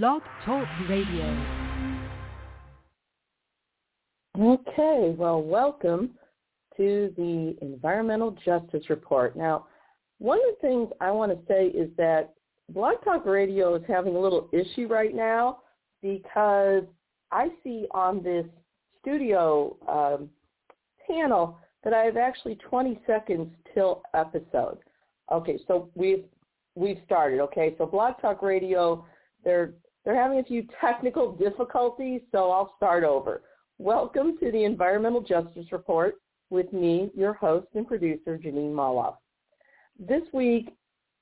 Blog Talk Radio. Okay, well, welcome to the Environmental Justice Report. Now, one of the things I want to say is that Blog Talk Radio is having a little issue right now because I see on this studio um, panel that I have actually 20 seconds till episode. Okay, so we've we've started. Okay, so Blog Talk Radio, they're they're having a few technical difficulties, so I'll start over. Welcome to the Environmental Justice Report with me, your host and producer, Jeanine Molloff. This week,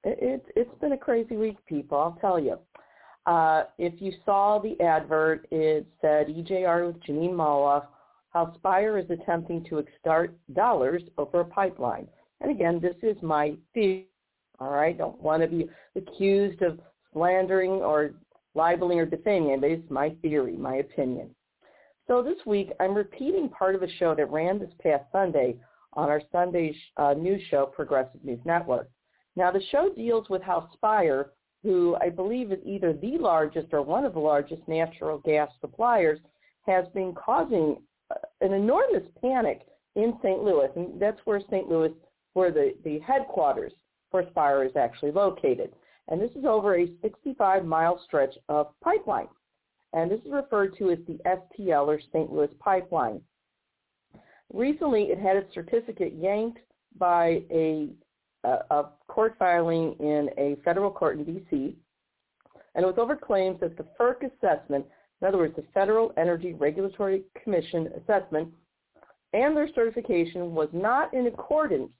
it, it's been a crazy week, people, I'll tell you. Uh, if you saw the advert, it said EJR with Jeanine Molloff, how Spire is attempting to extort dollars over a pipeline. And again, this is my theory, all right? Don't want to be accused of slandering or libeling or defaming anybody. It's my theory, my opinion. So this week, I'm repeating part of a show that ran this past Sunday on our Sunday uh, news show, Progressive News Network. Now, the show deals with how Spire, who I believe is either the largest or one of the largest natural gas suppliers, has been causing uh, an enormous panic in St. Louis, and that's where St. Louis, where the, the headquarters for Spire is actually located. And this is over a 65-mile stretch of pipeline. And this is referred to as the STL or St. Louis Pipeline. Recently, it had its certificate yanked by a, a, a court filing in a federal court in D.C., and it was over claims that the FERC assessment, in other words, the Federal Energy Regulatory Commission assessment, and their certification was not in accordance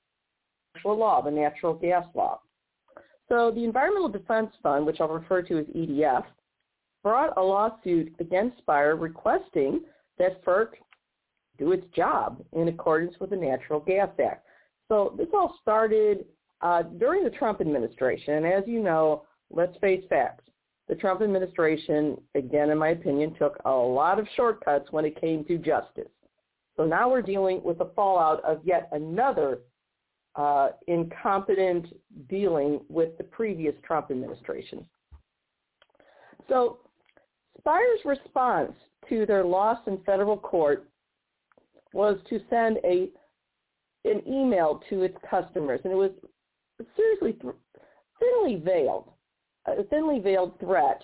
with law, the natural gas law. So the Environmental Defense Fund, which I'll refer to as EDF, brought a lawsuit against Spire requesting that FERC do its job in accordance with the Natural Gas Act. So this all started uh, during the Trump administration. And as you know, let's face facts. The Trump administration, again, in my opinion, took a lot of shortcuts when it came to justice. So now we're dealing with the fallout of yet another uh, incompetent dealing with the previous Trump administration. So Spire's response to their loss in federal court was to send a an email to its customers, and it was seriously th- thinly veiled, a thinly veiled threat.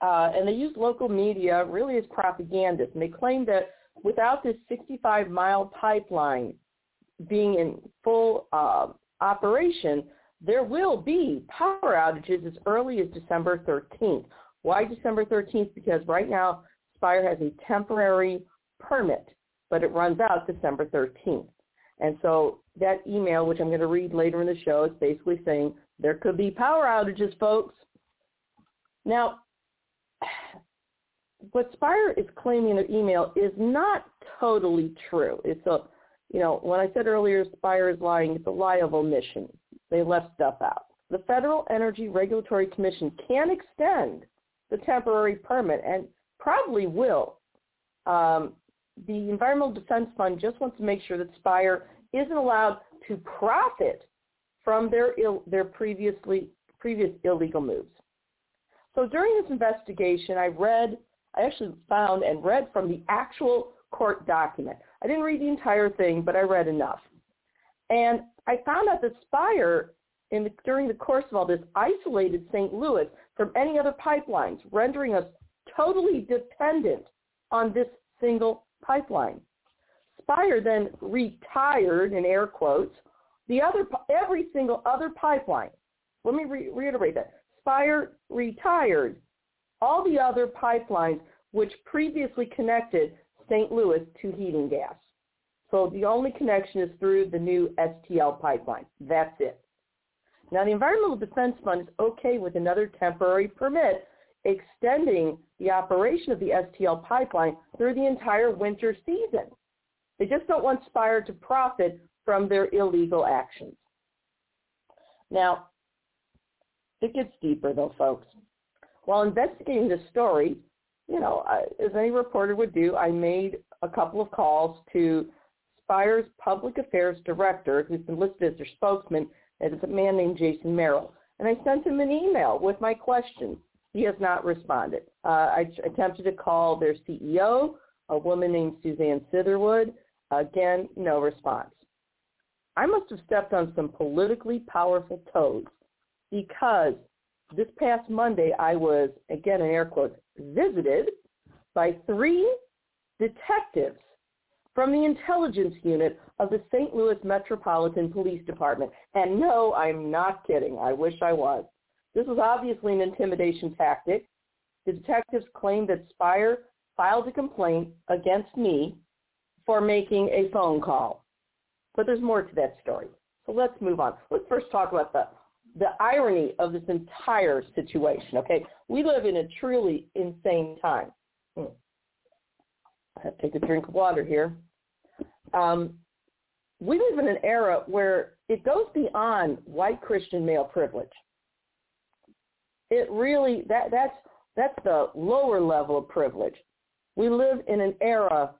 Uh, and they used local media really as propagandists, and they claimed that without this 65-mile pipeline, being in full uh, operation, there will be power outages as early as December 13th. Why December 13th? Because right now Spire has a temporary permit, but it runs out December 13th. And so that email, which I'm going to read later in the show, is basically saying there could be power outages, folks. Now, what Spire is claiming in their email is not totally true. It's a you know, when I said earlier Spire is lying, it's a lie of omission. They left stuff out. The Federal Energy Regulatory Commission can extend the temporary permit and probably will. Um, the Environmental Defense Fund just wants to make sure that Spire isn't allowed to profit from their Ill, their previously previous illegal moves. So during this investigation, I read, I actually found and read from the actual court document. I didn't read the entire thing, but I read enough. And I found out that Spire, the, during the course of all this, isolated St. Louis from any other pipelines, rendering us totally dependent on this single pipeline. Spire then retired, in air quotes, the other every single other pipeline. Let me re- reiterate that. Spire retired all the other pipelines which previously connected St. Louis to heating gas. So the only connection is through the new STL pipeline. That's it. Now the Environmental Defense Fund is okay with another temporary permit extending the operation of the STL pipeline through the entire winter season. They just don't want Spire to profit from their illegal actions. Now, it gets deeper though, folks. While investigating this story, you know, I, as any reporter would do, I made a couple of calls to Spire's public affairs director, who's been listed as their spokesman, and it's a man named Jason Merrill. And I sent him an email with my question. he has not responded. Uh, I attempted to call their CEO, a woman named Suzanne Sitherwood. Again, no response. I must have stepped on some politically powerful toes because this past Monday I was, again in air quotes, visited by three detectives from the intelligence unit of the St. Louis Metropolitan Police Department. And no, I'm not kidding. I wish I was. This was obviously an intimidation tactic. The detectives claimed that Spire filed a complaint against me for making a phone call. But there's more to that story. So let's move on. Let's first talk about the, the irony of this entire situation, okay? We live in a truly insane time. Hmm. I have to take a drink of water here um, we live in an era where it goes beyond white Christian male privilege. It really that that's that's the lower level of privilege. We live in an era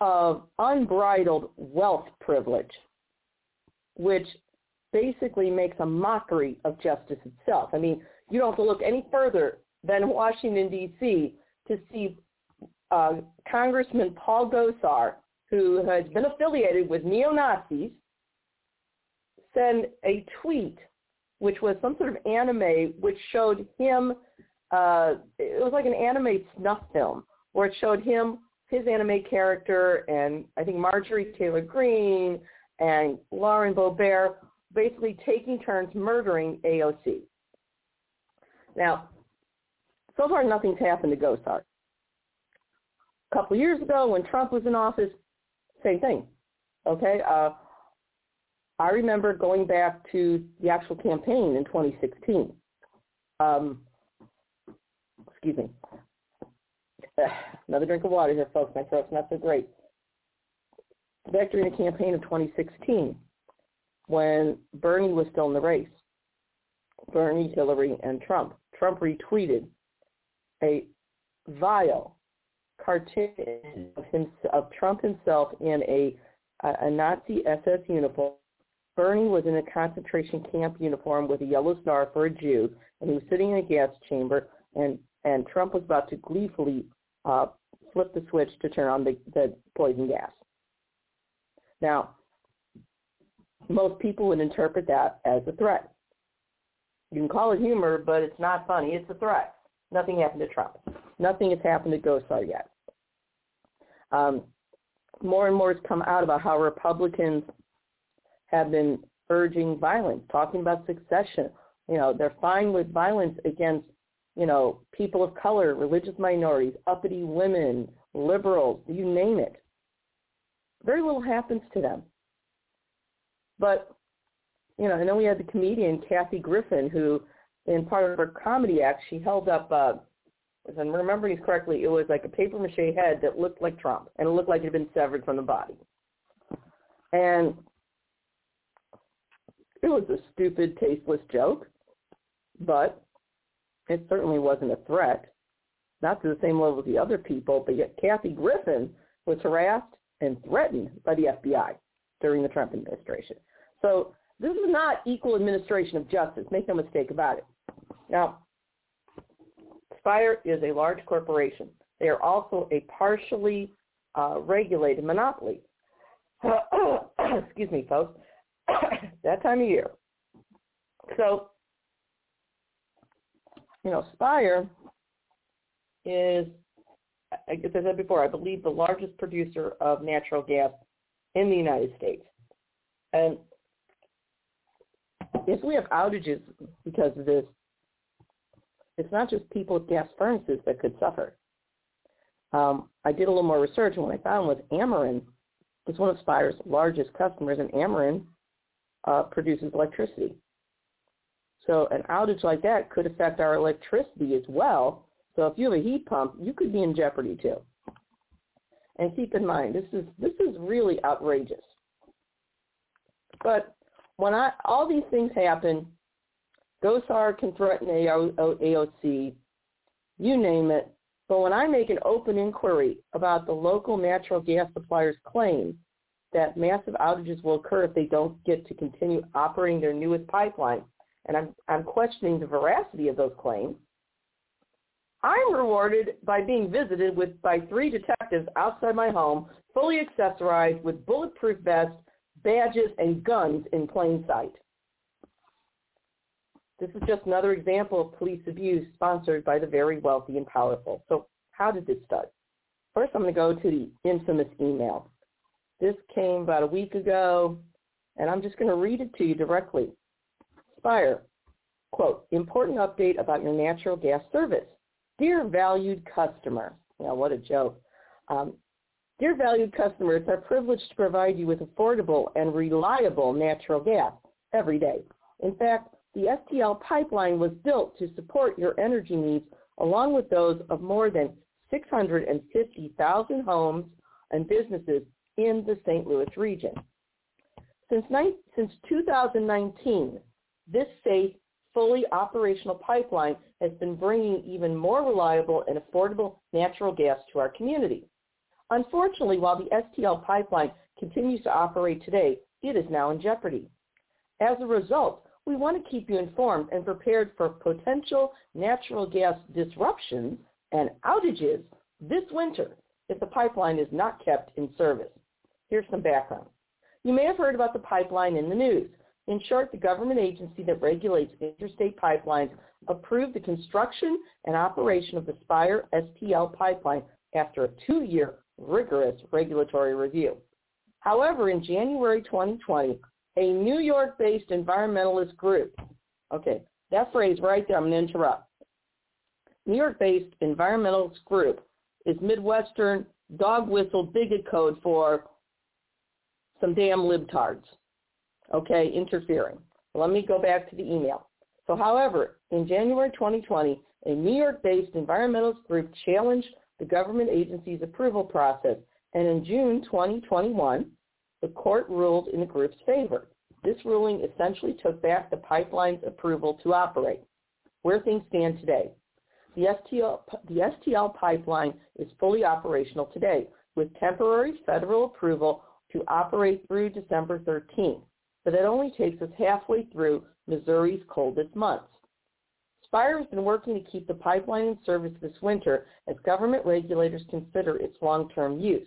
of unbridled wealth privilege, which basically makes a mockery of justice itself. I mean, you don't have to look any further than Washington, D.C. to see uh, Congressman Paul Gosar who has been affiliated with neo-Nazis, send a tweet, which was some sort of anime, which showed him, uh, it was like an anime snuff film, where it showed him, his anime character, and I think Marjorie Taylor Greene and Lauren Boebert basically taking turns murdering AOC. Now, so far nothing's happened to Gosar. A couple years ago when Trump was in office, same thing. Okay. Uh, I remember going back to the actual campaign in 2016. Um, excuse me. Another drink of water here, folks. My throat's not so great. Back during the campaign of 2016, when Bernie was still in the race, Bernie, Hillary, and Trump. Trump retweeted a vile cartoon of, him, of Trump himself in a, a Nazi SS uniform. Bernie was in a concentration camp uniform with a yellow star for a Jew, and he was sitting in a gas chamber, and, and Trump was about to gleefully uh, flip the switch to turn on the, the poison gas. Now, most people would interpret that as a threat. You can call it humor, but it's not funny. It's a threat. Nothing happened to Trump. Nothing has happened to Gosar yet um, more and more has come out about how Republicans have been urging violence, talking about secession. You know, they're fine with violence against, you know, people of color, religious minorities, uppity women, liberals, you name it. Very little happens to them. But, you know, and then we had the comedian Kathy Griffin who, in part of her comedy act, she held up uh, if I'm remembering correctly, it was like a paper mache head that looked like Trump, and it looked like it had been severed from the body. And it was a stupid, tasteless joke, but it certainly wasn't a threat. Not to the same level as the other people, but yet Kathy Griffin was harassed and threatened by the FBI during the Trump administration. So this is not equal administration of justice. Make no mistake about it. Now, Spire is a large corporation. They are also a partially uh, regulated monopoly. Excuse me, folks. that time of year. So, you know, Spire is, as I said before, I believe the largest producer of natural gas in the United States. And if we have outages because of this, it's not just people with gas furnaces that could suffer. Um, I did a little more research, and what I found was Ameren is one of Spire's largest customers, and Ameren uh, produces electricity. So an outage like that could affect our electricity as well. So if you have a heat pump, you could be in jeopardy too. And keep in mind, this is this is really outrageous. But when I all these things happen, Gosar can threaten AOC, you name it. But when I make an open inquiry about the local natural gas supplier's claim that massive outages will occur if they don't get to continue operating their newest pipeline, and I'm, I'm questioning the veracity of those claims, I'm rewarded by being visited with by three detectives outside my home, fully accessorized with bulletproof vests, badges, and guns in plain sight. This is just another example of police abuse sponsored by the very wealthy and powerful. So how did this start? First, I'm going to go to the infamous email. This came about a week ago, and I'm just going to read it to you directly. Spire, quote, important update about your natural gas service. Dear valued customer, now what a joke. Um, Dear valued customers, it's our privilege to provide you with affordable and reliable natural gas every day. In fact, the STL pipeline was built to support your energy needs along with those of more than 650,000 homes and businesses in the St. Louis region. Since, since 2019, this safe, fully operational pipeline has been bringing even more reliable and affordable natural gas to our community. Unfortunately, while the STL pipeline continues to operate today, it is now in jeopardy. As a result, we want to keep you informed and prepared for potential natural gas disruptions and outages this winter if the pipeline is not kept in service. Here's some background. You may have heard about the pipeline in the news. In short, the government agency that regulates interstate pipelines approved the construction and operation of the Spire STL pipeline after a two-year rigorous regulatory review. However, in January 2020, a New York-based environmentalist group, okay, that phrase right there, I'm going to interrupt. New York-based environmentalist group is Midwestern dog whistle bigot code for some damn libtards, okay, interfering. Let me go back to the email. So however, in January 2020, a New York-based environmentalist group challenged the government agency's approval process, and in June 2021, the court ruled in the group's favor. This ruling essentially took back the pipeline's approval to operate. Where things stand today. The STL, the STL pipeline is fully operational today with temporary federal approval to operate through December 13th, but that only takes us halfway through Missouri's coldest months. Spire has been working to keep the pipeline in service this winter as government regulators consider its long-term use.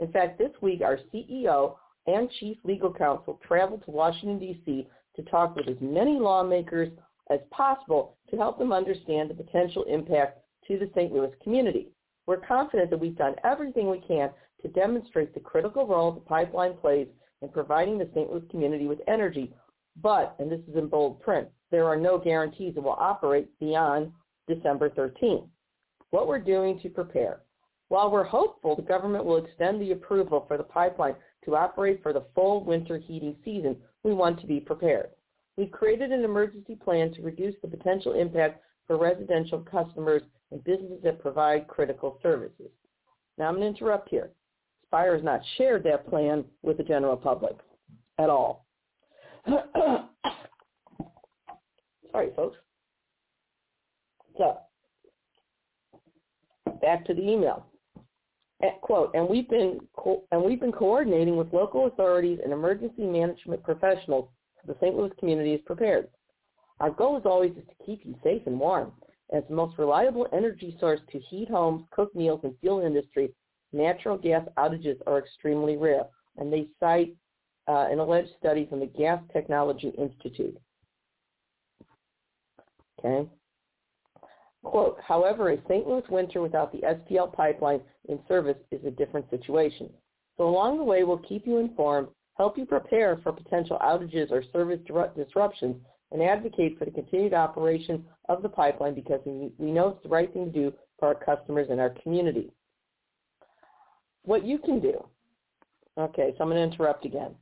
In fact, this week our CEO and chief legal counsel traveled to Washington, D.C. to talk with as many lawmakers as possible to help them understand the potential impact to the St. Louis community. We're confident that we've done everything we can to demonstrate the critical role the pipeline plays in providing the St. Louis community with energy. But, and this is in bold print, there are no guarantees it will operate beyond December 13th. What we're doing to prepare. While we're hopeful the government will extend the approval for the pipeline to operate for the full winter heating season, we want to be prepared. We've created an emergency plan to reduce the potential impact for residential customers and businesses that provide critical services. Now I'm going to interrupt here. Spire has not shared that plan with the general public at all. Sorry, folks. So, back to the email. At, quote, and we've been co- and we've been coordinating with local authorities and emergency management professionals so the St. Louis community is prepared. Our goal is always is to keep you safe and warm. As the most reliable energy source to heat homes, cook meals, and fuel industry, natural gas outages are extremely rare. And they cite uh, an alleged study from the Gas Technology Institute. Okay. Quote, however, a St. Louis winter without the STL pipeline in service is a different situation. So along the way, we'll keep you informed, help you prepare for potential outages or service disruptions, and advocate for the continued operation of the pipeline because we, know it's the right thing to do for our customers and our community. What you can do, okay, so I'm going to interrupt again.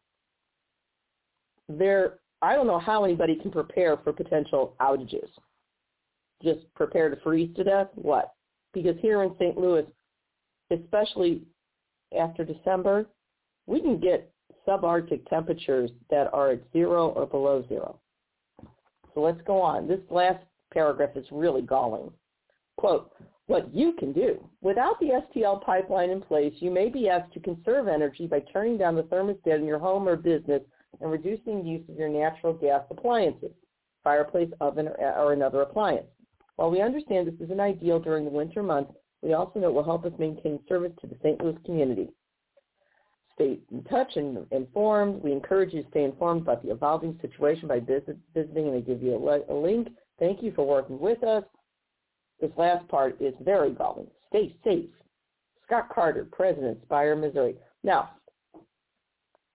There, I don't know how anybody can prepare for potential outages just prepare to freeze to death? What? Because here in St. Louis, especially after December, we can get subarctic temperatures that are at zero or below zero. So let's go on. This last paragraph is really galling. Quote, what you can do. Without the STL pipeline in place, you may be asked to conserve energy by turning down the thermostat in your home or business and reducing use of your natural gas appliances, fireplace, oven, or, or another appliance. While we understand this isn't ideal during the winter months, we also know it will help us maintain service to the St. Louis community. Stay in touch and informed. We encourage you to stay informed about the evolving situation by visit, visiting, and they give you a, a link. Thank you for working with us. This last part is very evolving. Stay safe. Scott Carter, President, Spire, Missouri. Now,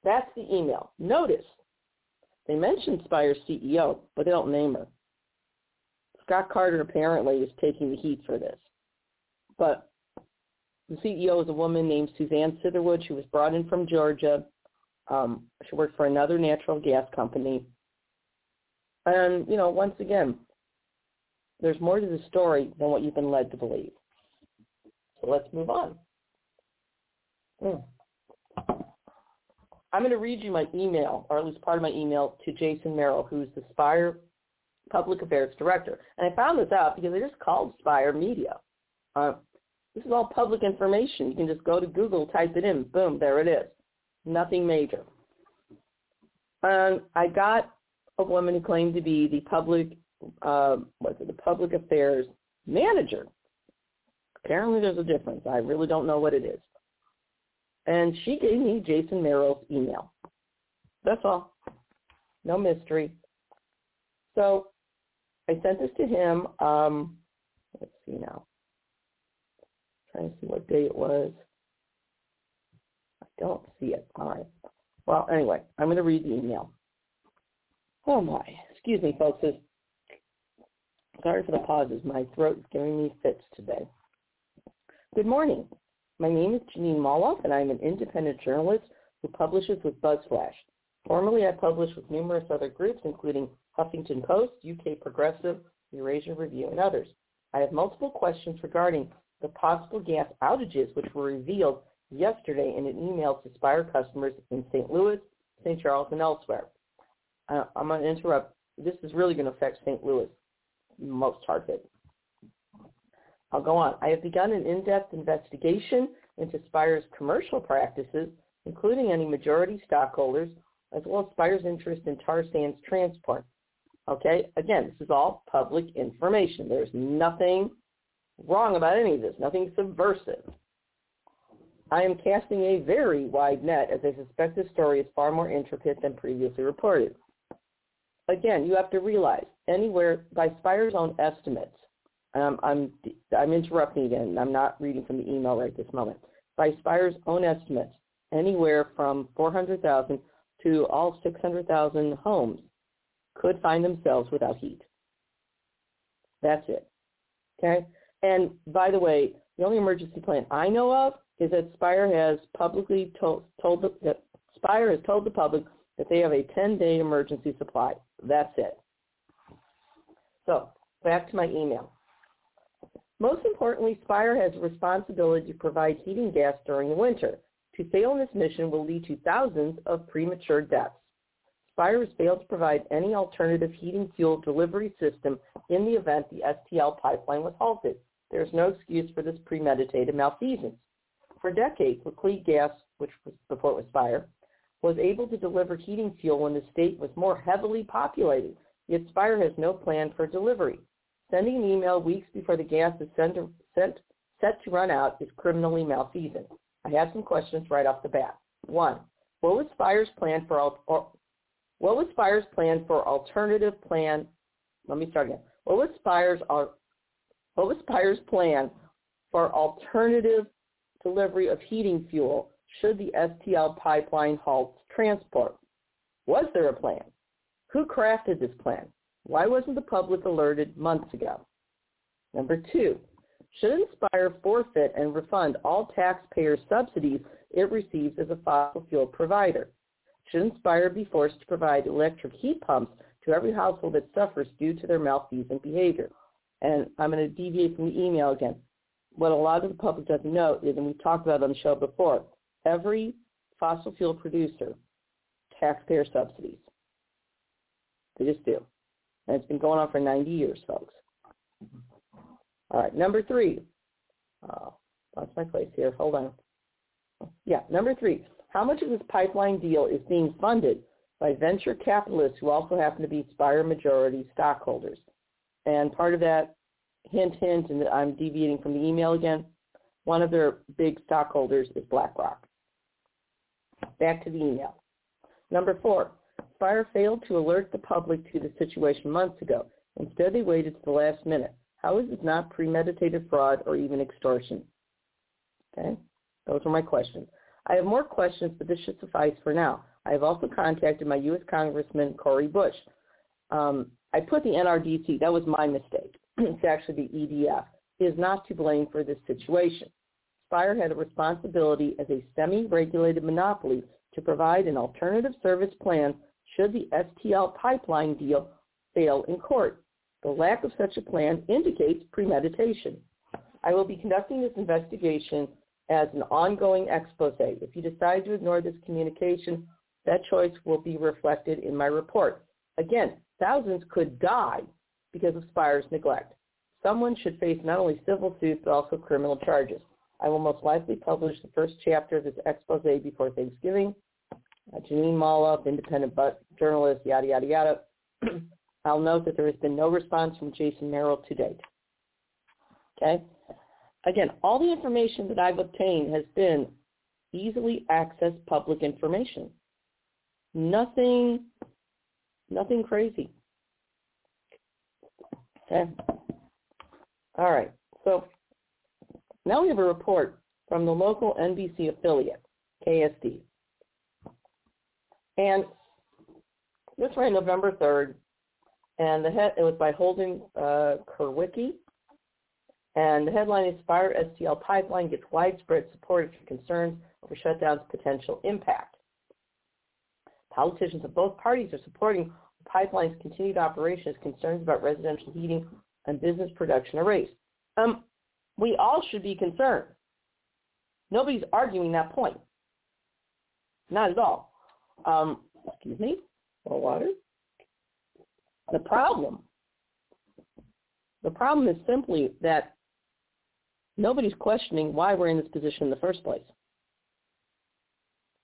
that's the email. Notice they mentioned Spire's CEO, but they don't name her. Scott Carter apparently is taking the heat for this. But the CEO is a woman named Suzanne Sitherwood. She was brought in from Georgia. Um, she worked for another natural gas company. And, you know, once again, there's more to the story than what you've been led to believe. So let's move on. Hmm. I'm going to read you my email, or at least part of my email, to Jason Merrill, who's the Spire Public Affairs Director. And I found this out because they just called Spire Media. Uh, this is all public information. You can just go to Google, type it in, boom, there it is. Nothing major. And I got a woman who claimed to be the public, uh, what's it, the public affairs manager. Apparently there's a difference. I really don't know what it is. And she gave me Jason Merrill's email. That's all. No mystery. So I sent this to him. Um, let's see now. I'm trying to see what day it was. I don't see it. All right. Well, anyway, I'm going to read the email. Oh my. Excuse me, folks. Sorry for the pauses. My throat is giving me fits today. Good morning. My name is Jeanine Molloff, and I'm an independent journalist who publishes with BuzzFlash. Formerly, I published with numerous other groups, including Huffington Post, UK Progressive, Eurasia Review, and others. I have multiple questions regarding the possible gas outages which were revealed yesterday in an email to Spire customers in St. Louis, St. Charles, and elsewhere. Uh, I'm going to interrupt. This is really going to affect St. Louis most hard hit. I'll go on. I have begun an in-depth investigation into Spire's commercial practices, including any majority stockholders, as well as Spire's interest in tar sands transport. Okay, again, this is all public information. There's nothing wrong about any of this, nothing subversive. I am casting a very wide net as I suspect this story is far more intricate than previously reported. Again, you have to realize anywhere by Spire's own estimates, I'm I'm interrupting again. I'm not reading from the email right this moment. By Spire's own estimates, anywhere from 400,000 to all 600,000 homes could find themselves without heat. That's it. Okay? And by the way, the only emergency plan I know of is that Spire has publicly told, told the, that Spire has told the public that they have a 10-day emergency supply. That's it. So back to my email. Most importantly, Spire has a responsibility to provide heating gas during the winter. To fail in this mission will lead to thousands of premature deaths. Spire failed to provide any alternative heating fuel delivery system in the event the STL pipeline was halted. There is no excuse for this premeditated malfeasance. For decades, Laclede Gas, which was before it was Spire, was able to deliver heating fuel when the state was more heavily populated, yet Spire has no plan for delivery. Sending an email weeks before the gas is sent, sent, set to run out is criminally malfeasant. I have some questions right off the bat. One, what was Spire's plan for or, what was Spire's plan for alternative plan? Let me start again. What was Spire's uh, what was Spire's plan for alternative delivery of heating fuel should the STL pipeline halt transport? Was there a plan? Who crafted this plan? Why wasn't the public alerted months ago? Number two, should Spire forfeit and refund all taxpayer subsidies it receives as a fossil fuel provider? Should Spire be forced to provide electric heat pumps to every household that suffers due to their malfeasant behavior? And I'm going to deviate from the email again. What a lot of the public doesn't know is, and we've talked about it on the show before, every fossil fuel producer, taxpayer subsidies. They just do. And it's been going on for 90 years, folks. All right, number three. Oh, lost my place here. Hold on. Yeah, number three. How much of this pipeline deal is being funded by venture capitalists who also happen to be Spire majority stockholders? And part of that hint, hint, and I'm deviating from the email again. One of their big stockholders is BlackRock. Back to the email. Number four, Spire failed to alert the public to the situation months ago. Instead, they waited to the last minute. How is this not premeditated fraud or even extortion? Okay, those are my questions. I have more questions, but this should suffice for now. I have also contacted my U.S. Congressman Cori Bush. Um, I put the NRDC. That was my mistake. it's actually the EDF. Is not to blame for this situation. Spire had a responsibility as a semi-regulated monopoly to provide an alternative service plan should the STL pipeline deal fail in court. The lack of such a plan indicates premeditation. I will be conducting this investigation as an ongoing expose. If you decide to ignore this communication, that choice will be reflected in my report. Again, thousands could die because of Spire's neglect. Someone should face not only civil suits but also criminal charges. I will most likely publish the first chapter of this expose before Thanksgiving. Uh, Jeanine Molloff, independent journalist, yada, yada, yada. I'll note that there has been no response from Jason Merrill to date. Okay? Again, all the information that I've obtained has been easily accessed public information. Nothing, nothing crazy. Okay? All right. So now we have a report from the local NBC affiliate, KSD. And this ran November 3rd, and the head, it was by Holden uh, Kurwicki, and the headline is Spire STL Pipeline Gets Widespread Support for Concerns Over Shutdown's Potential Impact. Politicians of both parties are supporting the pipeline's continued operation as concerns about residential heating and business production are raised. Um, we all should be concerned. Nobody's arguing that point. Not at all. Um, excuse me, more water. The problem, the problem is simply that nobody's questioning why we're in this position in the first place.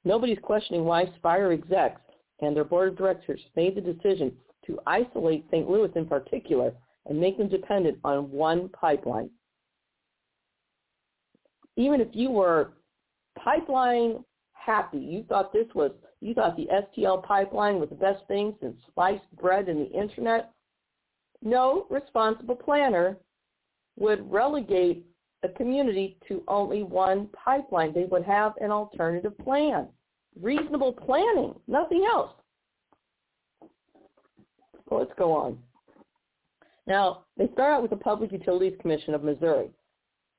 Nobody's questioning why Spire execs and their board of directors made the decision to isolate St. Louis in particular and make them dependent on one pipeline. Even if you were pipeline happy, you thought this was you thought the STL pipeline was the best thing since sliced bread and the internet? No responsible planner would relegate a community to only one pipeline. They would have an alternative plan. Reasonable planning, nothing else. So let's go on. Now, they start out with the Public Utilities Commission of Missouri,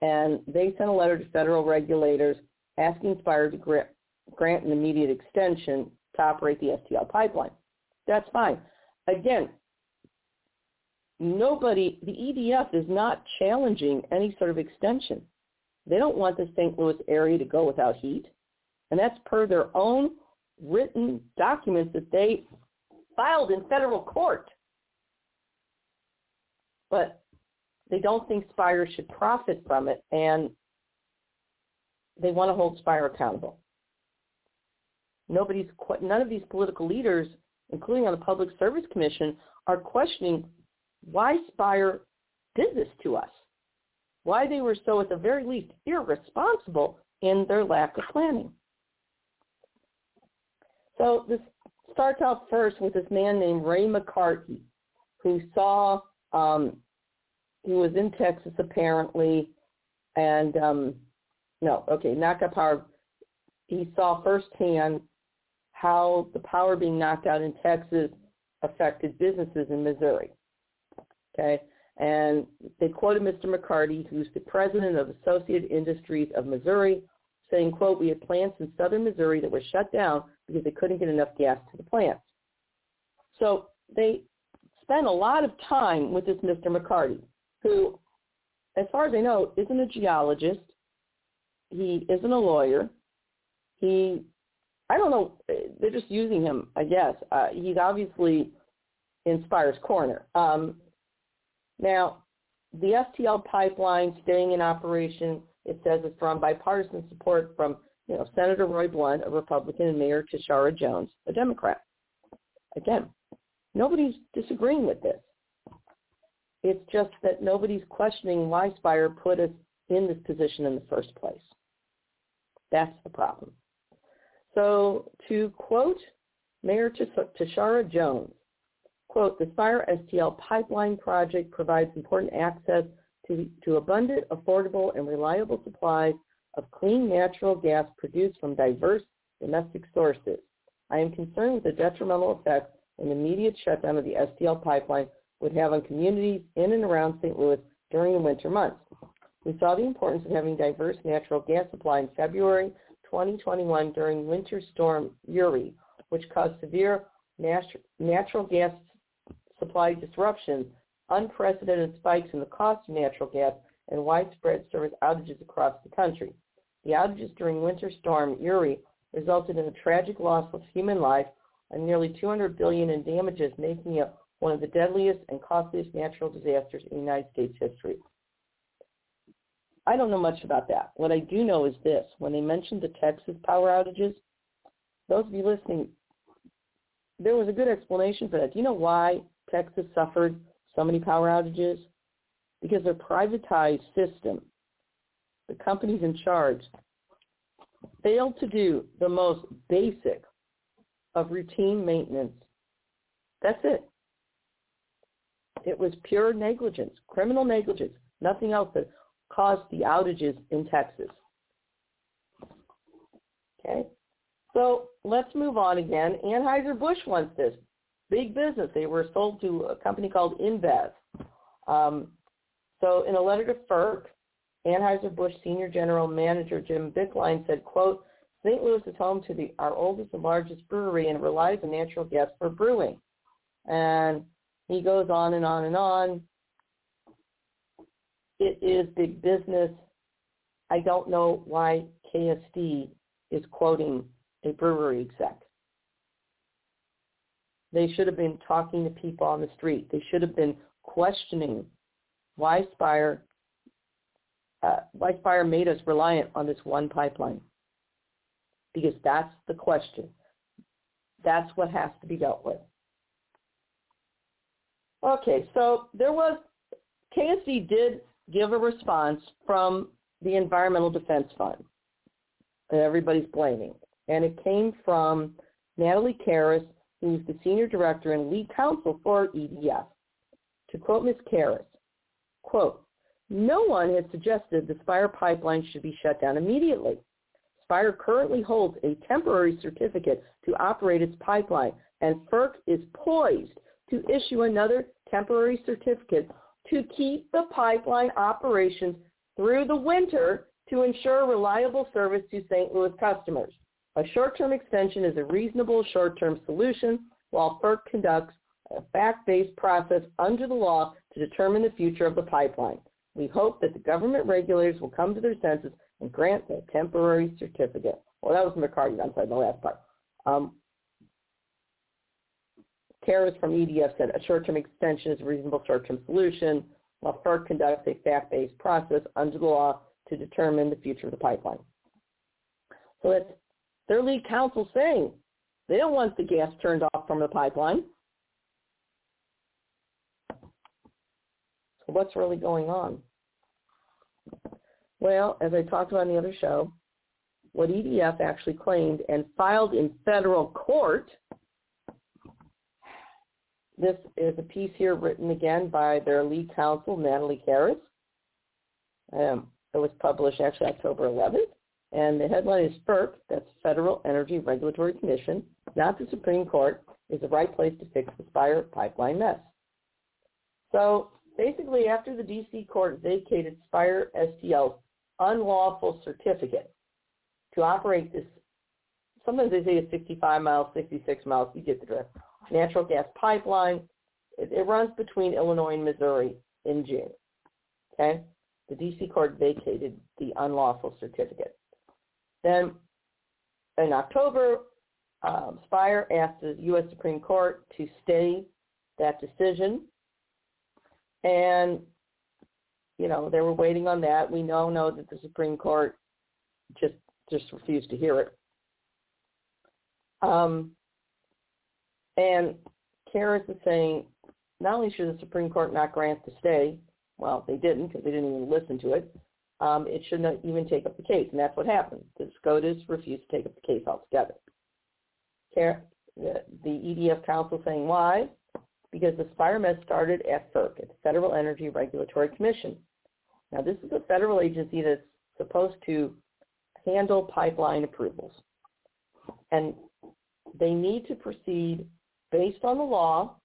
and they sent a letter to federal regulators asking Spire to grant an immediate extension to operate the STL pipeline. That's fine. Again, nobody, the EDF is not challenging any sort of extension. They don't want the St. Louis area to go without heat. And that's per their own written documents that they filed in federal court. But they don't think Spire should profit from it, and they want to hold Spire accountable. Nobody's none of these political leaders, including on the Public Service Commission, are questioning why Spire did this to us. Why they were so, at the very least, irresponsible in their lack of planning. So this starts out first with this man named Ray McCarty, who saw um, he was in Texas apparently, and um, no, okay, Naka Power. He saw firsthand how the power being knocked out in Texas affected businesses in Missouri. Okay, and they quoted Mr. McCarty, who's the president of Associated Industries of Missouri, saying, quote, we had plants in southern Missouri that were shut down because they couldn't get enough gas to the plants. So they spent a lot of time with this Mr. McCarty, who, as far as I know, isn't a geologist. He isn't a lawyer. He I don't know. They're just using him, I guess. Uh, he's obviously in Spire's corner. Um, now, the STL pipeline staying in operation, it says it's from bipartisan support from you know Senator Roy Blunt, a Republican, and Mayor Tishaura Jones, a Democrat. Again, nobody's disagreeing with this. It's just that nobody's questioning why Spire put us in this position in the first place. That's the problem. So to quote Mayor Tishaura Jones, quote, the Spire STL pipeline project provides important access to, to abundant, affordable, and reliable supplies of clean natural gas produced from diverse domestic sources. I am concerned with the detrimental effects an immediate shutdown of the STL pipeline would have on communities in and around St. Louis during the winter months. We saw the importance of having diverse natural gas supply in February 2021 during Winter Storm Uri, which caused severe natural gas supply disruptions, unprecedented spikes in the cost of natural gas, and widespread service outages across the country. The outages during Winter Storm Uri resulted in a tragic loss of human life and nearly 200 billion in damages, making it one of the deadliest and costliest natural disasters in United States history. I don't know much about that. What I do know is this. When they mentioned the Texas power outages, those of you listening, there was a good explanation for that. Do you know why Texas suffered so many power outages? Because their privatized system, the companies in charge, failed to do the most basic of routine maintenance. That's it. It was pure negligence, criminal negligence, nothing else that caused the outages in Texas. Okay? So let's move on again. Anheuser-Busch wants this. Big business. They were sold to a company called InBev. Um, so in a letter to FERC, Anheuser-Busch Senior General Manager Jim Bickline said, quote, St. Louis is home to the, our oldest and largest brewery and relies on natural gas for brewing. And he goes on and on and on. It is big business. I don't know why KSD is quoting a brewery exec. They should have been talking to people on the street. They should have been questioning why Spire, uh, why Spire made us reliant on this one pipeline because that's the question. That's what has to be dealt with. Okay, so there was, KSD did give a response from the Environmental Defense Fund that everybody's blaming. And it came from Natalie Karas, who's the Senior Director and Lead Counsel for EDF. To quote Ms. Karas, quote, no one has suggested the Spire pipeline should be shut down immediately. Spire currently holds a temporary certificate to operate its pipeline, and FERC is poised to issue another temporary certificate to keep the pipeline operations through the winter to ensure reliable service to St. Louis customers. A short-term extension is a reasonable short-term solution while FERC conducts a fact-based process under the law to determine the future of the pipeline. We hope that the government regulators will come to their senses and grant a temporary certificate. Well, that was McCarty. I'm sorry, the last part. Um, Karas from EDF said a short-term extension is a reasonable short-term solution while FERC conducts a fact-based process under the law to determine the future of the pipeline. So that's their lead counsel saying they don't want the gas turned off from the pipeline. So what's really going on? Well, as I talked about in the other show, what EDF actually claimed and filed in federal court, this is a piece here written again by their lead counsel, Natalie Karas. Um, it was published actually October 11th. And the headline is FERC, that's Federal Energy Regulatory Commission, not the Supreme Court, is the right place to fix the Spire pipeline mess. So basically after the D.C. court vacated Spire STL's unlawful certificate to operate this, sometimes they say it's 65 miles, 66 miles, you get the drift, natural gas pipeline. It, it runs between Illinois and Missouri in June. Okay? The D.C. court vacated the unlawful certificate. Then in October, um, Spire asked the U.S. Supreme Court to stay that decision. And you know, they were waiting on that. We now know that the Supreme Court just just refused to hear it. Um, and Karas is saying not only should the Supreme Court not grant the stay, well, they didn't because they didn't even listen to it, um, it should not even take up the case. And that's what happened. The SCOTUS refused to take up the case altogether. The, EDF Counsel saying why? Because the SPIREMET started at FERC, at the Federal Energy Regulatory Commission. Now, this is a federal agency that's supposed to handle pipeline approvals. And they need to proceed based on the law,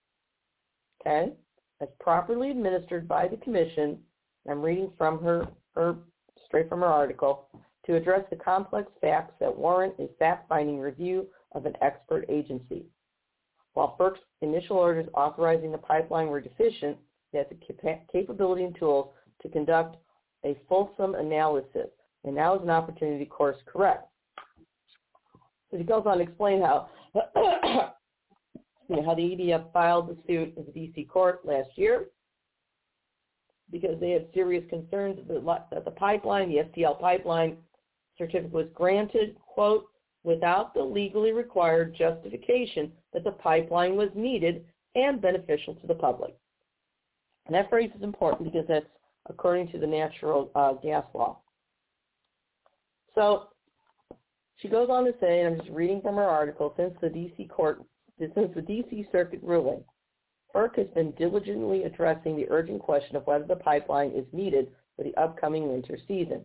okay, as properly administered by the commission. I'm reading from her, straight from her article, to address the complex facts that warrant a fact-finding review of an expert agency. While FERC's initial orders authorizing the pipeline were deficient, it has the capability and tools to conduct a fulsome analysis, and now is an opportunity to course correct. So he goes on to explain how, how the EDF filed the suit in the D.C. court last year because they had serious concerns that the pipeline, the STL pipeline certificate was granted, quote, without the legally required justification that the pipeline was needed and beneficial to the public. And that phrase is important because that's according to the natural uh, gas law. So she goes on to say, and I'm just reading from her article, since the D.C. court, since the D.C. Circuit ruling, FERC has been diligently addressing the urgent question of whether the pipeline is needed for the upcoming winter season.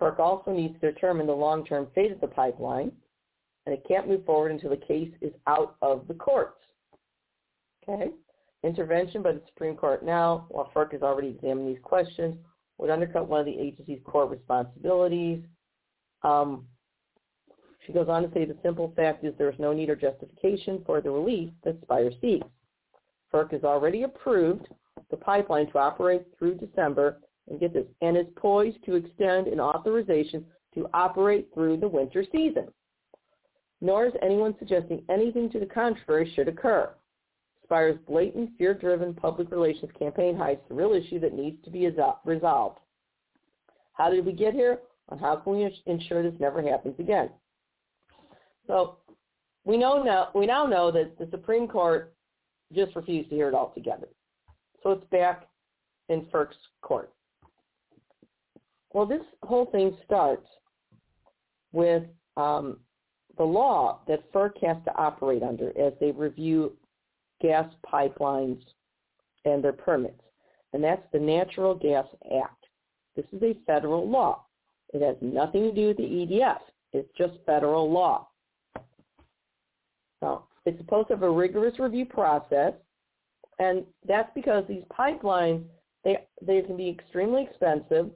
FERC also needs to determine the long-term fate of the pipeline, and it can't move forward until the case is out of the courts. Okay? Intervention by the Supreme Court now, while FERC has already examined these questions, would undercut one of the agency's core responsibilities. Um, she goes on to say the simple fact is there is no need or justification for the relief that Spire seeks. FERC has already approved the pipeline to operate through December, and get this, and is poised to extend an authorization to operate through the winter season. Nor is anyone suggesting anything to the contrary should occur. Spire's blatant, fear-driven public relations campaign hides the real issue that needs to be resolved. How did we get here? And how can we ensure this never happens again? So we know now we now know that the Supreme Court just refused to hear it altogether. So it's back in FERC's court. Well, this whole thing starts with um, the law that FERC has to operate under as they review gas pipelines and their permits, and that's the Natural Gas Act. This is a federal law. It has nothing to do with the EDF. It's just federal law. So it's supposed to have a rigorous review process, and that's because these pipelines, they, they can be extremely expensive,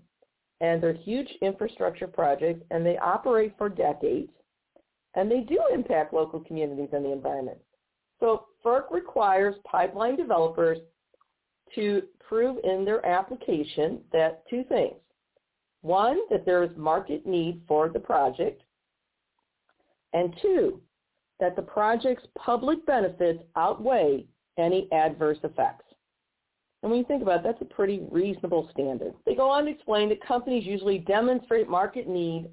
and they're huge infrastructure projects, and they operate for decades, and they do impact local communities and the environment. So FERC requires pipeline developers to prove in their application that two things. One, that there is market need for the project, and two, that the project's public benefits outweigh any adverse effects. And when you think about it, that's a pretty reasonable standard. They go on to explain that companies usually demonstrate market need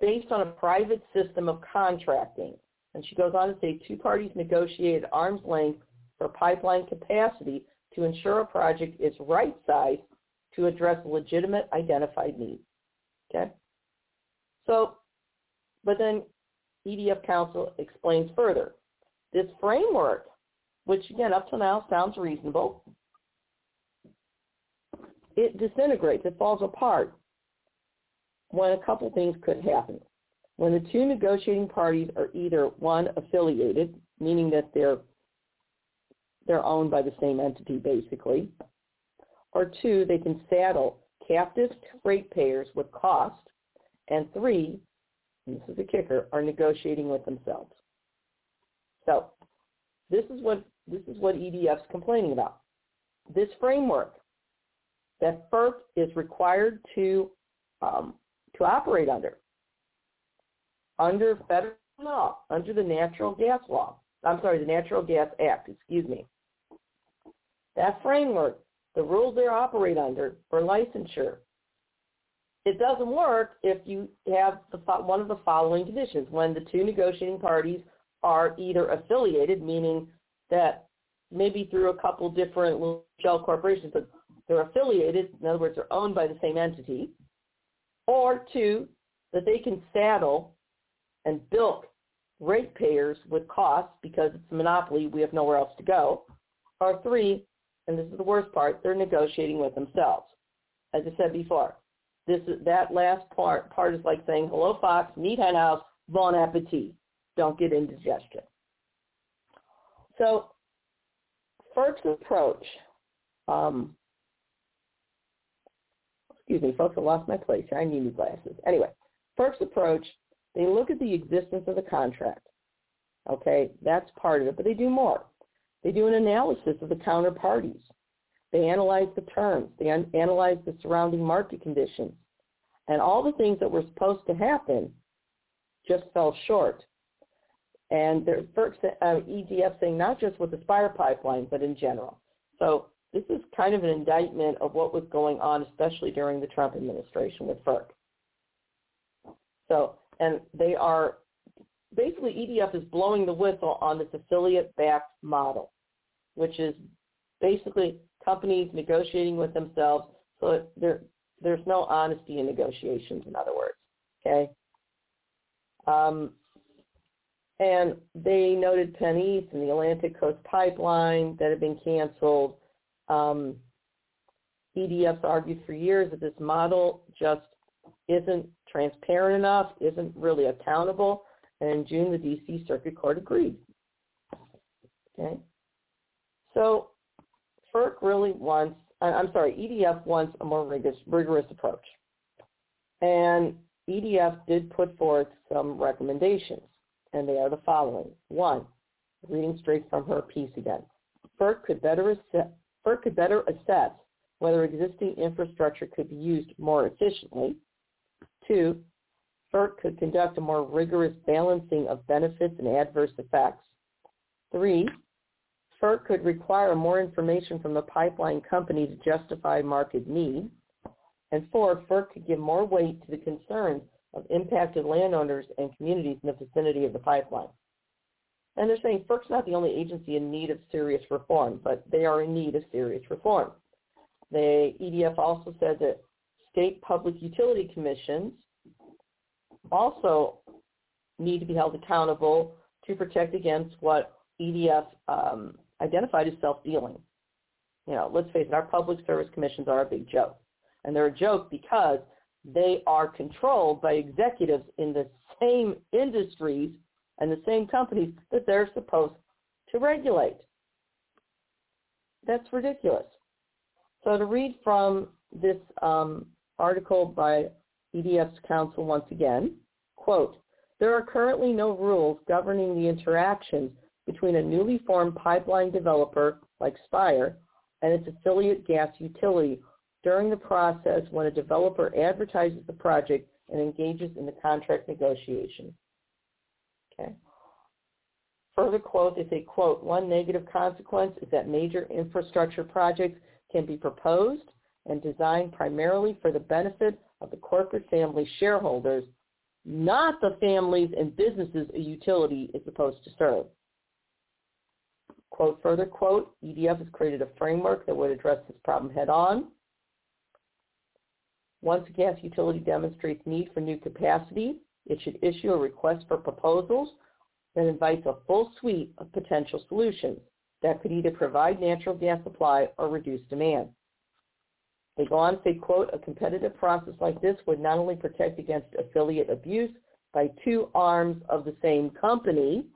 based on a private system of contracting. And she goes on to say two parties negotiate at arm's length for pipeline capacity to ensure a project is right-sized to address legitimate identified needs. Okay? So, but then EDF Counsel explains further. This framework, which again up to now sounds reasonable, it disintegrates, it falls apart when a couple things could happen. When the two negotiating parties are either one affiliated, meaning that they're they're owned by the same entity basically, or two, they can saddle captive ratepayers with cost, and three, and this is the kicker, are negotiating with themselves. So this is what this is what EDF's complaining about. This framework that FERC is required to um, to operate under, under federal law, under the natural gas law. I'm sorry, the Natural Gas Act, excuse me. That framework, the rules they operate under for licensure it doesn't work if you have the, one of the following conditions. When the two negotiating parties are either affiliated, meaning that maybe through a couple different shell corporations, but they're affiliated, in other words, they're owned by the same entity, or two, that they can saddle and bilk ratepayers with costs because it's a monopoly, we have nowhere else to go, or three, and this is the worst part, they're negotiating with themselves. As I said before, this is, that last part part is like saying, hello, Fox, meet hen house, bon appetit. Don't get indigestion. So FERC's approach, um, excuse me, folks, I lost my place here. I need new glasses. Anyway, FERC's approach, they look at the existence of the contract. Okay, that's part of it, but they do more. They do an analysis of the counterparties. They analyze the terms. They un- analyze the surrounding market conditions. And all the things that were supposed to happen just fell short. And there's uh, EDF saying not just with the Spire pipeline, but in general. So this is kind of an indictment of what was going on, especially during the Trump administration with FERC. So, and they are, basically EDF is blowing the whistle on this affiliate-backed model, which is basically companies negotiating with themselves. So there, there's no honesty in negotiations, in other words. Okay. Um, and they noted PennEast and the Atlantic Coast Pipeline that had been canceled. Um, EDF's argued for years that this model just isn't transparent enough, isn't really accountable, and in June the D.C. Circuit Court agreed. Okay, so FERC really wants, I'm sorry, EDF wants a more rigorous, rigorous approach, and EDF did put forth some recommendations, and they are the following. One, reading straight from her piece again. FERC could better assess, FERC could better assess whether existing infrastructure could be used more efficiently. Two, FERC could conduct a more rigorous balancing of benefits and adverse effects. Three, FERC could require more information from the pipeline company to justify market need. And four, FERC could give more weight to the concerns of impacted landowners and communities in the vicinity of the pipeline. And they're saying FERC's not the only agency in need of serious reform, but they are in need of serious reform. The EDF also said that state public utility commissions also need to be held accountable to protect against what EDF um, identified as self-dealing. You know, let's face it, our public service commissions are a big joke. And they're a joke because they are controlled by executives in the same industries and the same companies that they're supposed to regulate. That's ridiculous. So to read from this um, article by EDF's counsel once again, quote, there are currently no rules governing the interactions between a newly formed pipeline developer like Spire and its affiliate gas utility during the process when a developer advertises the project and engages in the contract negotiation. Okay. Further quote, they say, quote, one negative consequence is that major infrastructure projects can be proposed and designed primarily for the benefit of the corporate family shareholders, not the families and businesses a utility is supposed to serve. Quote further, quote, EDF has created a framework that would address this problem head on. Once a gas utility demonstrates need for new capacity, it should issue a request for proposals that invites a full suite of potential solutions that could either provide natural gas supply or reduce demand. They go on to say, quote, a competitive process like this would not only protect against affiliate abuse by two arms of the same company,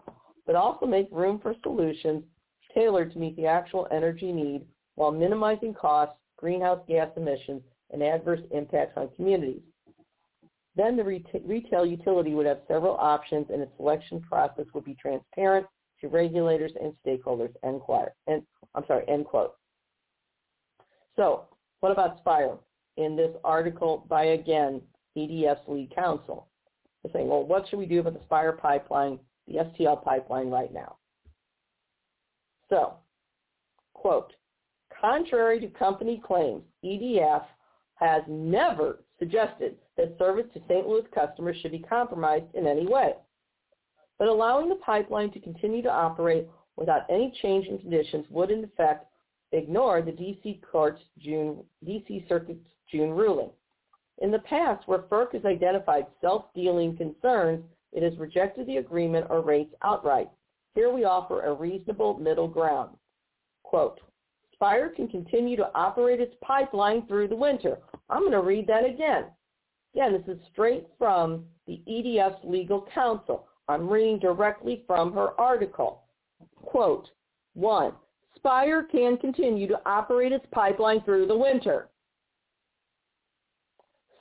but also make room for solutions tailored to meet the actual energy need while minimizing costs, greenhouse gas emissions, and adverse impacts on communities. Then the retail utility would have several options and its selection process would be transparent to regulators and stakeholders, end quote. And, I'm sorry, end quote. So what about Spire? In this article by, again, EDF's lead counsel, they're saying, well, what should we do about the Spire pipeline, the STL pipeline right now? So, quote, contrary to company claims, EDF has never suggested that service to St. Louis customers should be compromised in any way. But allowing the pipeline to continue to operate without any change in conditions would in effect ignore the D.C. Court's June D.C. Circuit's June ruling. In the past, where FERC has identified self-dealing concerns, it has rejected the agreement or rates outright. Here we offer a reasonable middle ground. Quote, Spire can continue to operate its pipeline through the winter. I'm going to read that again. Again, this is straight from the EDF's legal counsel. I'm reading directly from her article. Quote, one, Spire can continue to operate its pipeline through the winter,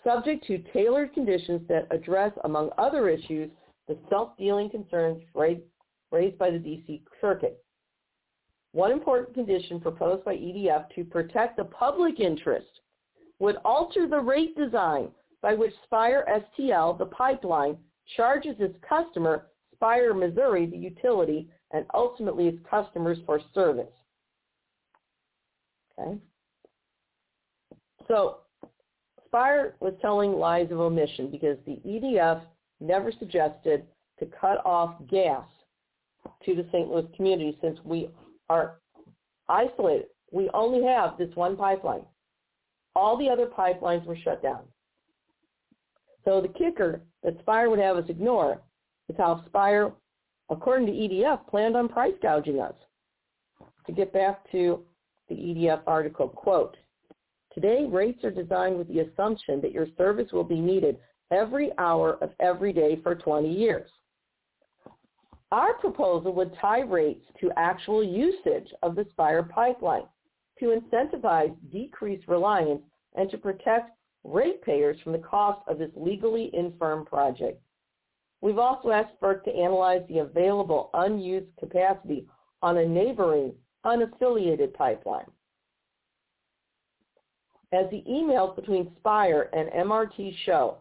subject to tailored conditions that address, among other issues, the self-dealing concerns raised, raised by the D.C. Circuit. One important condition proposed by EDF to protect the public interest would alter the rate design by which Spire STL, the pipeline, charges its customer, Spire Missouri, the utility, and ultimately its customers for service. Okay? So Spire was telling lies of omission because the EDF never suggested to cut off gas to the St. Louis community since we are isolated. We only have this one pipeline. All the other pipelines were shut down. So the kicker that Spire would have us ignore is how Spire, according to EDF, planned on price gouging us. To get back to the EDF article, quote, Today, rates are designed with the assumption that your service will be needed every hour of every day for 20 years. Our proposal would tie rates to actual usage of the Spire pipeline to incentivize decreased reliance and to protect ratepayers from the cost of this legally infirm project. We've also asked FERC to analyze the available unused capacity on a neighboring unaffiliated pipeline. As the emails between Spire and MRT show,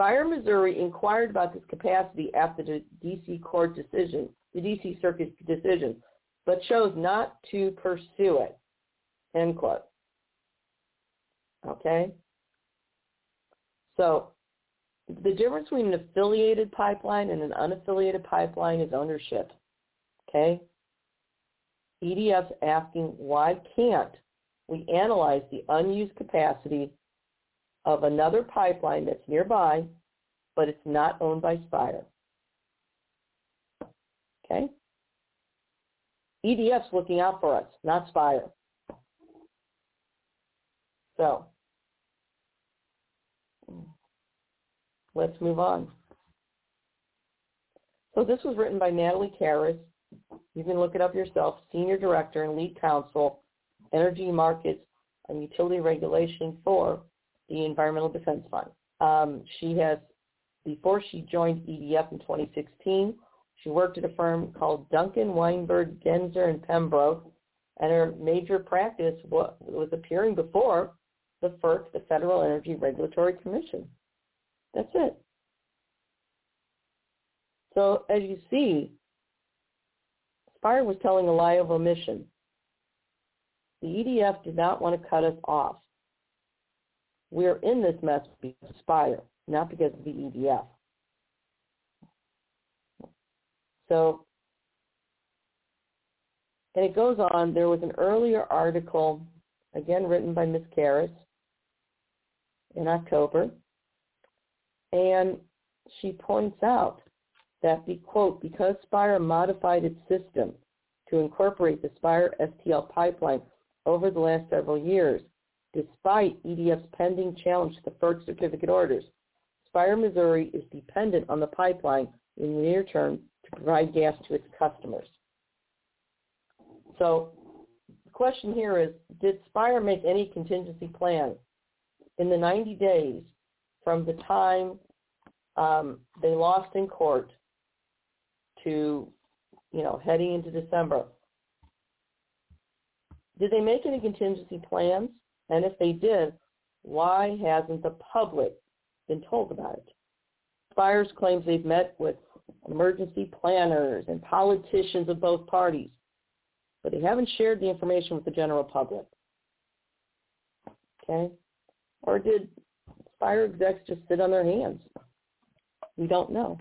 Spire, Missouri inquired about this capacity after the D.C. court decision, the D.C. Circuit decision, but chose not to pursue it. End quote. Okay? So the difference between an affiliated pipeline and an unaffiliated pipeline is ownership. Okay? EDF's asking why can't we analyze the unused capacity of another pipeline that's nearby, but it's not owned by Spire. Okay? EDF's looking out for us, not Spire. So, let's move on. So this was written by Natalie Karas. You can look it up yourself, Senior Director and Lead Counsel, Energy Markets and Utility Regulation for the Environmental Defense Fund. Um, she has, before she joined EDF in 2016, she worked at a firm called Duncan Weinberg Genzer and Pembroke, and her major practice was, was appearing before the FERC, the Federal Energy Regulatory Commission. That's it. So as you see, Spire was telling a lie of omission. The EDF did not want to cut us off. We're in this mess because of Spire, not because of the EDF. So, and it goes on, there was an earlier article, again written by Ms. Karas in October, and she points out that the quote, because Spire modified its system to incorporate the Spire STL pipeline over the last several years, despite EDF's pending challenge to the FERC certificate orders. Spire, Missouri is dependent on the pipeline in the near term to provide gas to its customers. So the question here is, did Spire make any contingency plan in the 90 days from the time um, they lost in court to, you know, heading into December? Did they make any contingency plans? And if they did, why hasn't the public been told about it? Spires claims they've met with emergency planners and politicians of both parties, but they haven't shared the information with the general public. Okay? Or did Spire execs just sit on their hands? We don't know.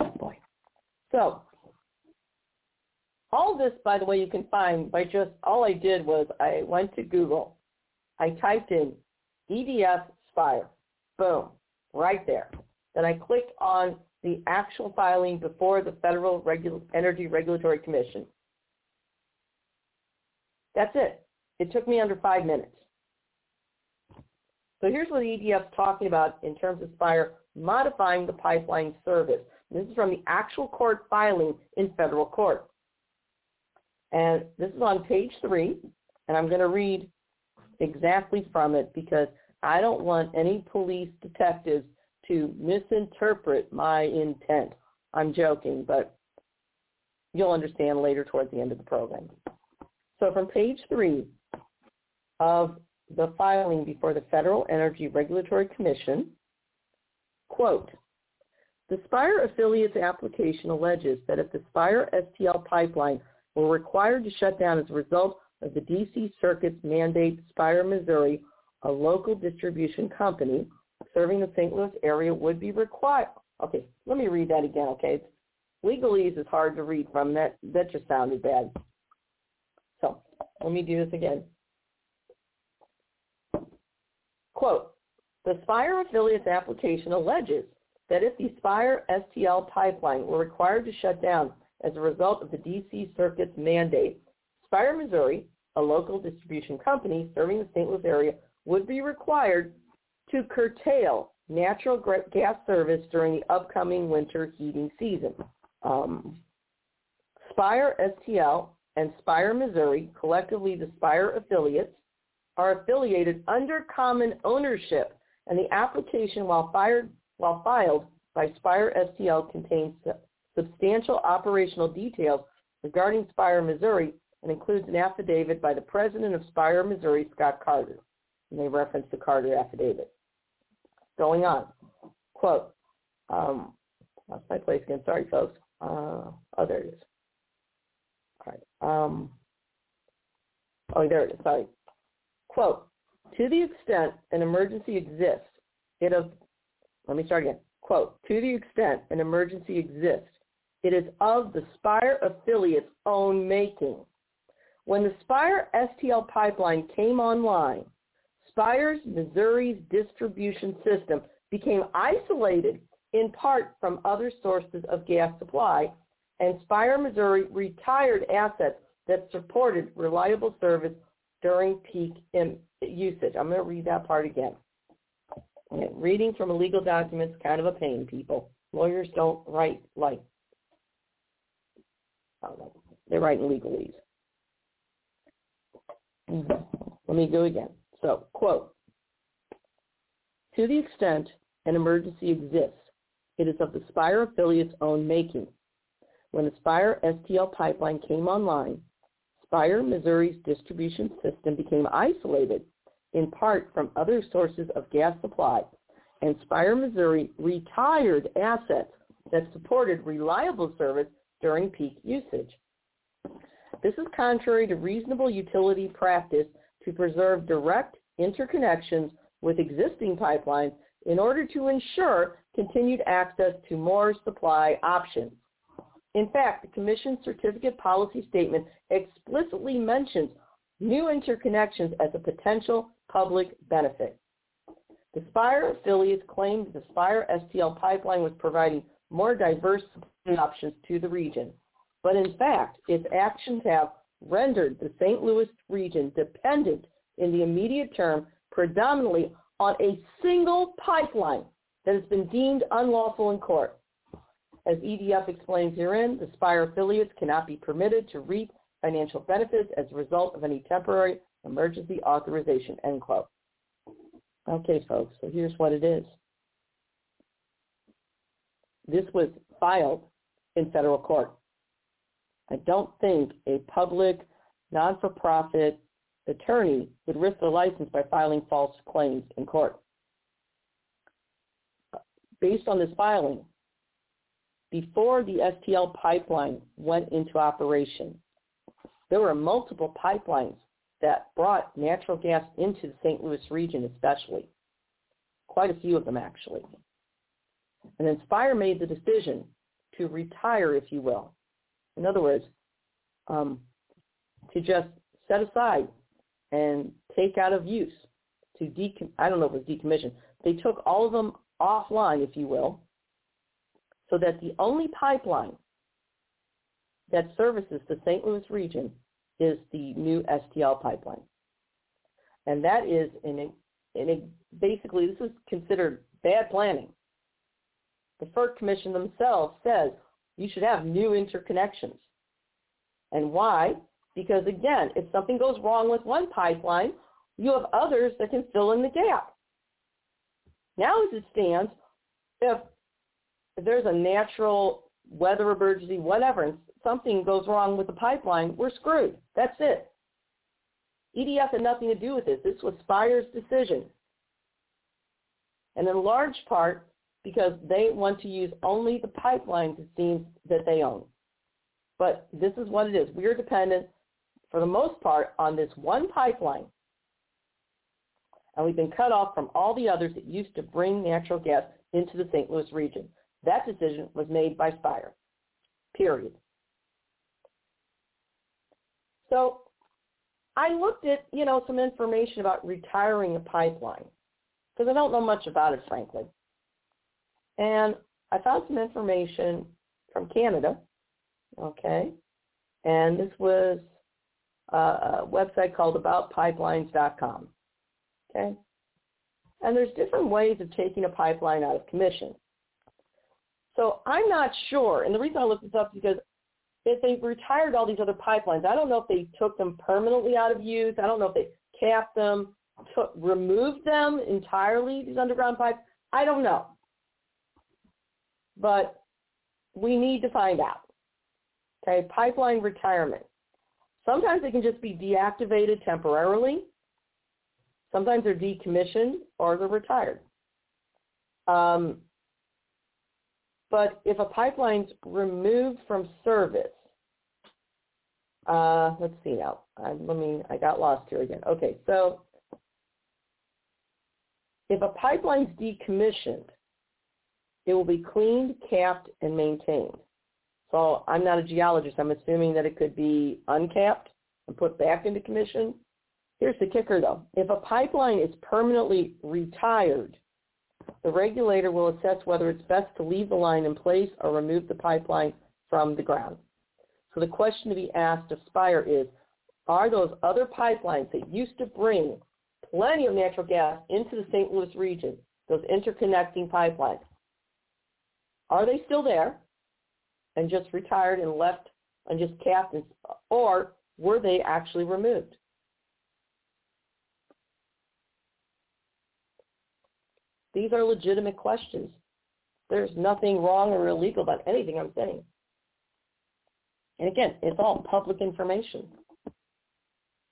Oh boy. So All this, by the way, you can find by just, all I did was I went to Google. I typed in EDF Spire. Boom, right there. Then I clicked on the actual filing before the Federal Regu- Energy Regulatory Commission. That's it. It took me under five minutes. So here's what the EDF's talking about in terms of Spire modifying the pipeline service. This is from the actual court filing in federal court. And this is on page three, and I'm going to read exactly from it because I don't want any police detectives to misinterpret my intent. I'm joking, but you'll understand later towards the end of the program. So from page three of the filing before the Federal Energy Regulatory Commission, quote, the Spire affiliates application alleges that if the Spire STL pipeline were required to shut down as a result of the D.C. Circuit's mandate, Spire, Missouri, a local distribution company serving the St. Louis area would be required. Okay, let me read that again, okay? It's, Legalese is hard to read from. That, that just sounded bad. So let me do this again. Quote, the Spire affiliates application alleges that if the Spire STL pipeline were required to shut down as a result of the D.C. Circuit's mandate, Spire, Missouri, a local distribution company serving the St. Louis area, would be required to curtail natural gas service during the upcoming winter heating season. Um, Spire STL and Spire, Missouri, collectively the Spire affiliates, are affiliated under common ownership, and the application, while, fired, while filed by Spire STL, contains substantial operational details regarding Spire, Missouri, and includes an affidavit by the president of Spire, Missouri, Scott Carter. And they reference the Carter affidavit. Going on. Quote, um, lost my place again. Sorry, folks. Uh, oh, there it is. All right. Um, oh, there it is. Sorry. Quote, to the extent an emergency exists, it of, let me start again. Quote, to the extent an emergency exists, it is of the Spire affiliate's own making. When the Spire STL pipeline came online, Spire's Missouri's distribution system became isolated in part from other sources of gas supply, and Spire, Missouri retired assets that supported reliable service during peak usage. I'm going to read that part again. Reading from a legal document is kind of a pain, people. Lawyers don't write like, they write in legalese. Let me go again. So, quote, to the extent an emergency exists, it is of the Spire affiliate's own making. When the Spire STL pipeline came online, Spire, Missouri's distribution system became isolated in part from other sources of gas supply, and Spire, Missouri retired assets that supported reliable service during peak usage. This is contrary to reasonable utility practice to preserve direct interconnections with existing pipelines in order to ensure continued access to more supply options. In fact, the Commission's certificate policy statement explicitly mentions new interconnections as a potential public benefit. The Spire affiliates claimed the Spire STL pipeline was providing more diverse options to the region. But in fact, its actions have rendered the St. Louis region dependent in the immediate term predominantly on a single pipeline that has been deemed unlawful in court. As EDF explains herein, the Spire affiliates cannot be permitted to reap financial benefits as a result of any temporary emergency authorization, end quote. Okay, folks, so here's what it is. This was filed in federal court. I don't think a public, non-for-profit attorney would risk their license by filing false claims in court. Based on this filing, before the STL pipeline went into operation, there were multiple pipelines that brought natural gas into the St. Louis region especially. Quite a few of them actually. And then Spire made the decision to retire, if you will. In other words, um, to just set aside and take out of use to decom- I don't know if it was decommission. They took all of them offline, if you will, so that the only pipeline that services the St. Louis region is the new STL pipeline. And that is in a, in a basically this is considered bad planning. The FERC Commission themselves says you should have new interconnections. And why? Because again, if something goes wrong with one pipeline, you have others that can fill in the gap. Now as it stands, if, there's a natural weather emergency, whatever, and something goes wrong with the pipeline, we're screwed. That's it. EDF had nothing to do with this. This was Spire's decision. And in large part because they want to use only the pipelines, it seems, that they own. But this is what it is. We are dependent, for the most part, on this one pipeline. And we've been cut off from all the others that used to bring natural gas into the St. Louis region. That decision was made by Spire, period. So I looked at, you know, some information about retiring a pipeline because I don't know much about it, frankly. And I found some information from Canada, okay, and this was uh, a website called aboutpipelines.com, okay? And there's different ways of taking a pipeline out of commission. So I'm not sure, and the reason I looked this up is because if they retired all these other pipelines, I don't know if they took them permanently out of use. I don't know if they capped them, took, removed them entirely, these underground pipes. I don't know but we need to find out. Okay, pipeline retirement. Sometimes they can just be deactivated temporarily. Sometimes they're decommissioned or they're retired. Um, but if a pipeline's removed from service, uh, let's see now. I, let me. I got lost here again. Okay, so if a pipeline's decommissioned, it will be cleaned, capped, and maintained. So I'm not a geologist. I'm assuming that it could be uncapped and put back into commission. Here's the kicker though. If a pipeline is permanently retired, the regulator will assess whether it's best to leave the line in place or remove the pipeline from the ground. So the question to be asked of Spire is, are those other pipelines that used to bring plenty of natural gas into the St. Louis region, those interconnecting pipelines, are they still there and just retired and left and just captains, or were they actually removed? These are legitimate questions. There's nothing wrong or illegal about anything I'm saying. And again, it's all public information.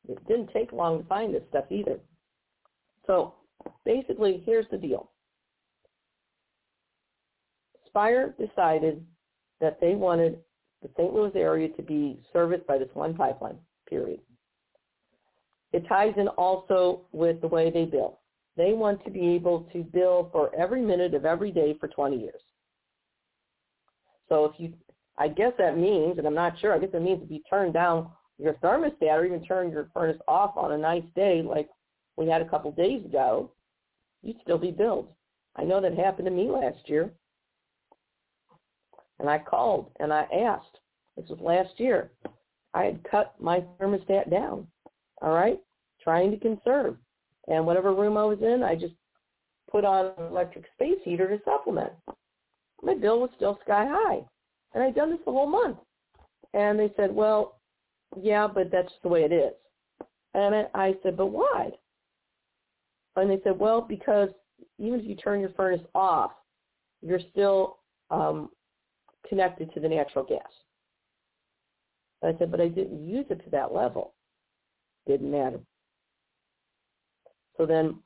It didn't take long to find this stuff either. So basically, here's the deal. Spire decided that they wanted the St. Louis area to be serviced by this one pipeline, period. It ties in also with the way they bill. They want to be able to bill for every minute of every day for 20 years. So if you, I guess that means, and I'm not sure, I guess it means if you turn down your thermostat or even turn your furnace off on a nice day like we had a couple days ago, you'd still be billed. I know that happened to me last year. And I called and I asked. This was last year. I had cut my thermostat down, all right, trying to conserve. And whatever room I was in, I just put on an electric space heater to supplement. My bill was still sky high. And I'd done this the whole month. And they said, well, yeah, but that's just the way it is. And I said, but why? And they said, well, because even if you turn your furnace off, you're still um, connected to the natural gas. I said, but I didn't use it to that level. Didn't matter. So then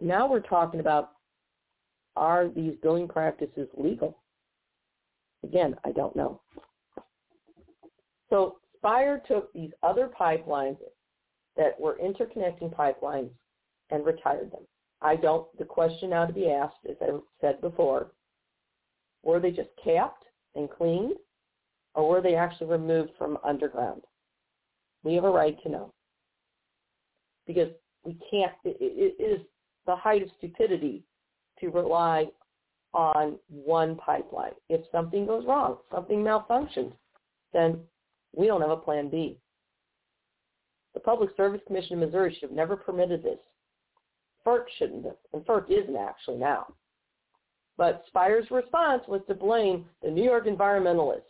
now we're talking about are these billing practices legal? Again, I don't know. So Spire took these other pipelines that were interconnecting pipelines and retired them. I don't, the question now to be asked, as I said before, were they just capped and cleaned? or were they actually removed from underground? We have a right to know. Because we can't, it, is the height of stupidity to rely on one pipeline. If something goes wrong, something malfunctions, then we don't have a plan B. The Public Service Commission of Missouri should have never permitted this. FERC shouldn't have, and FERC isn't actually now. But Spire's response was to blame the New York environmentalists.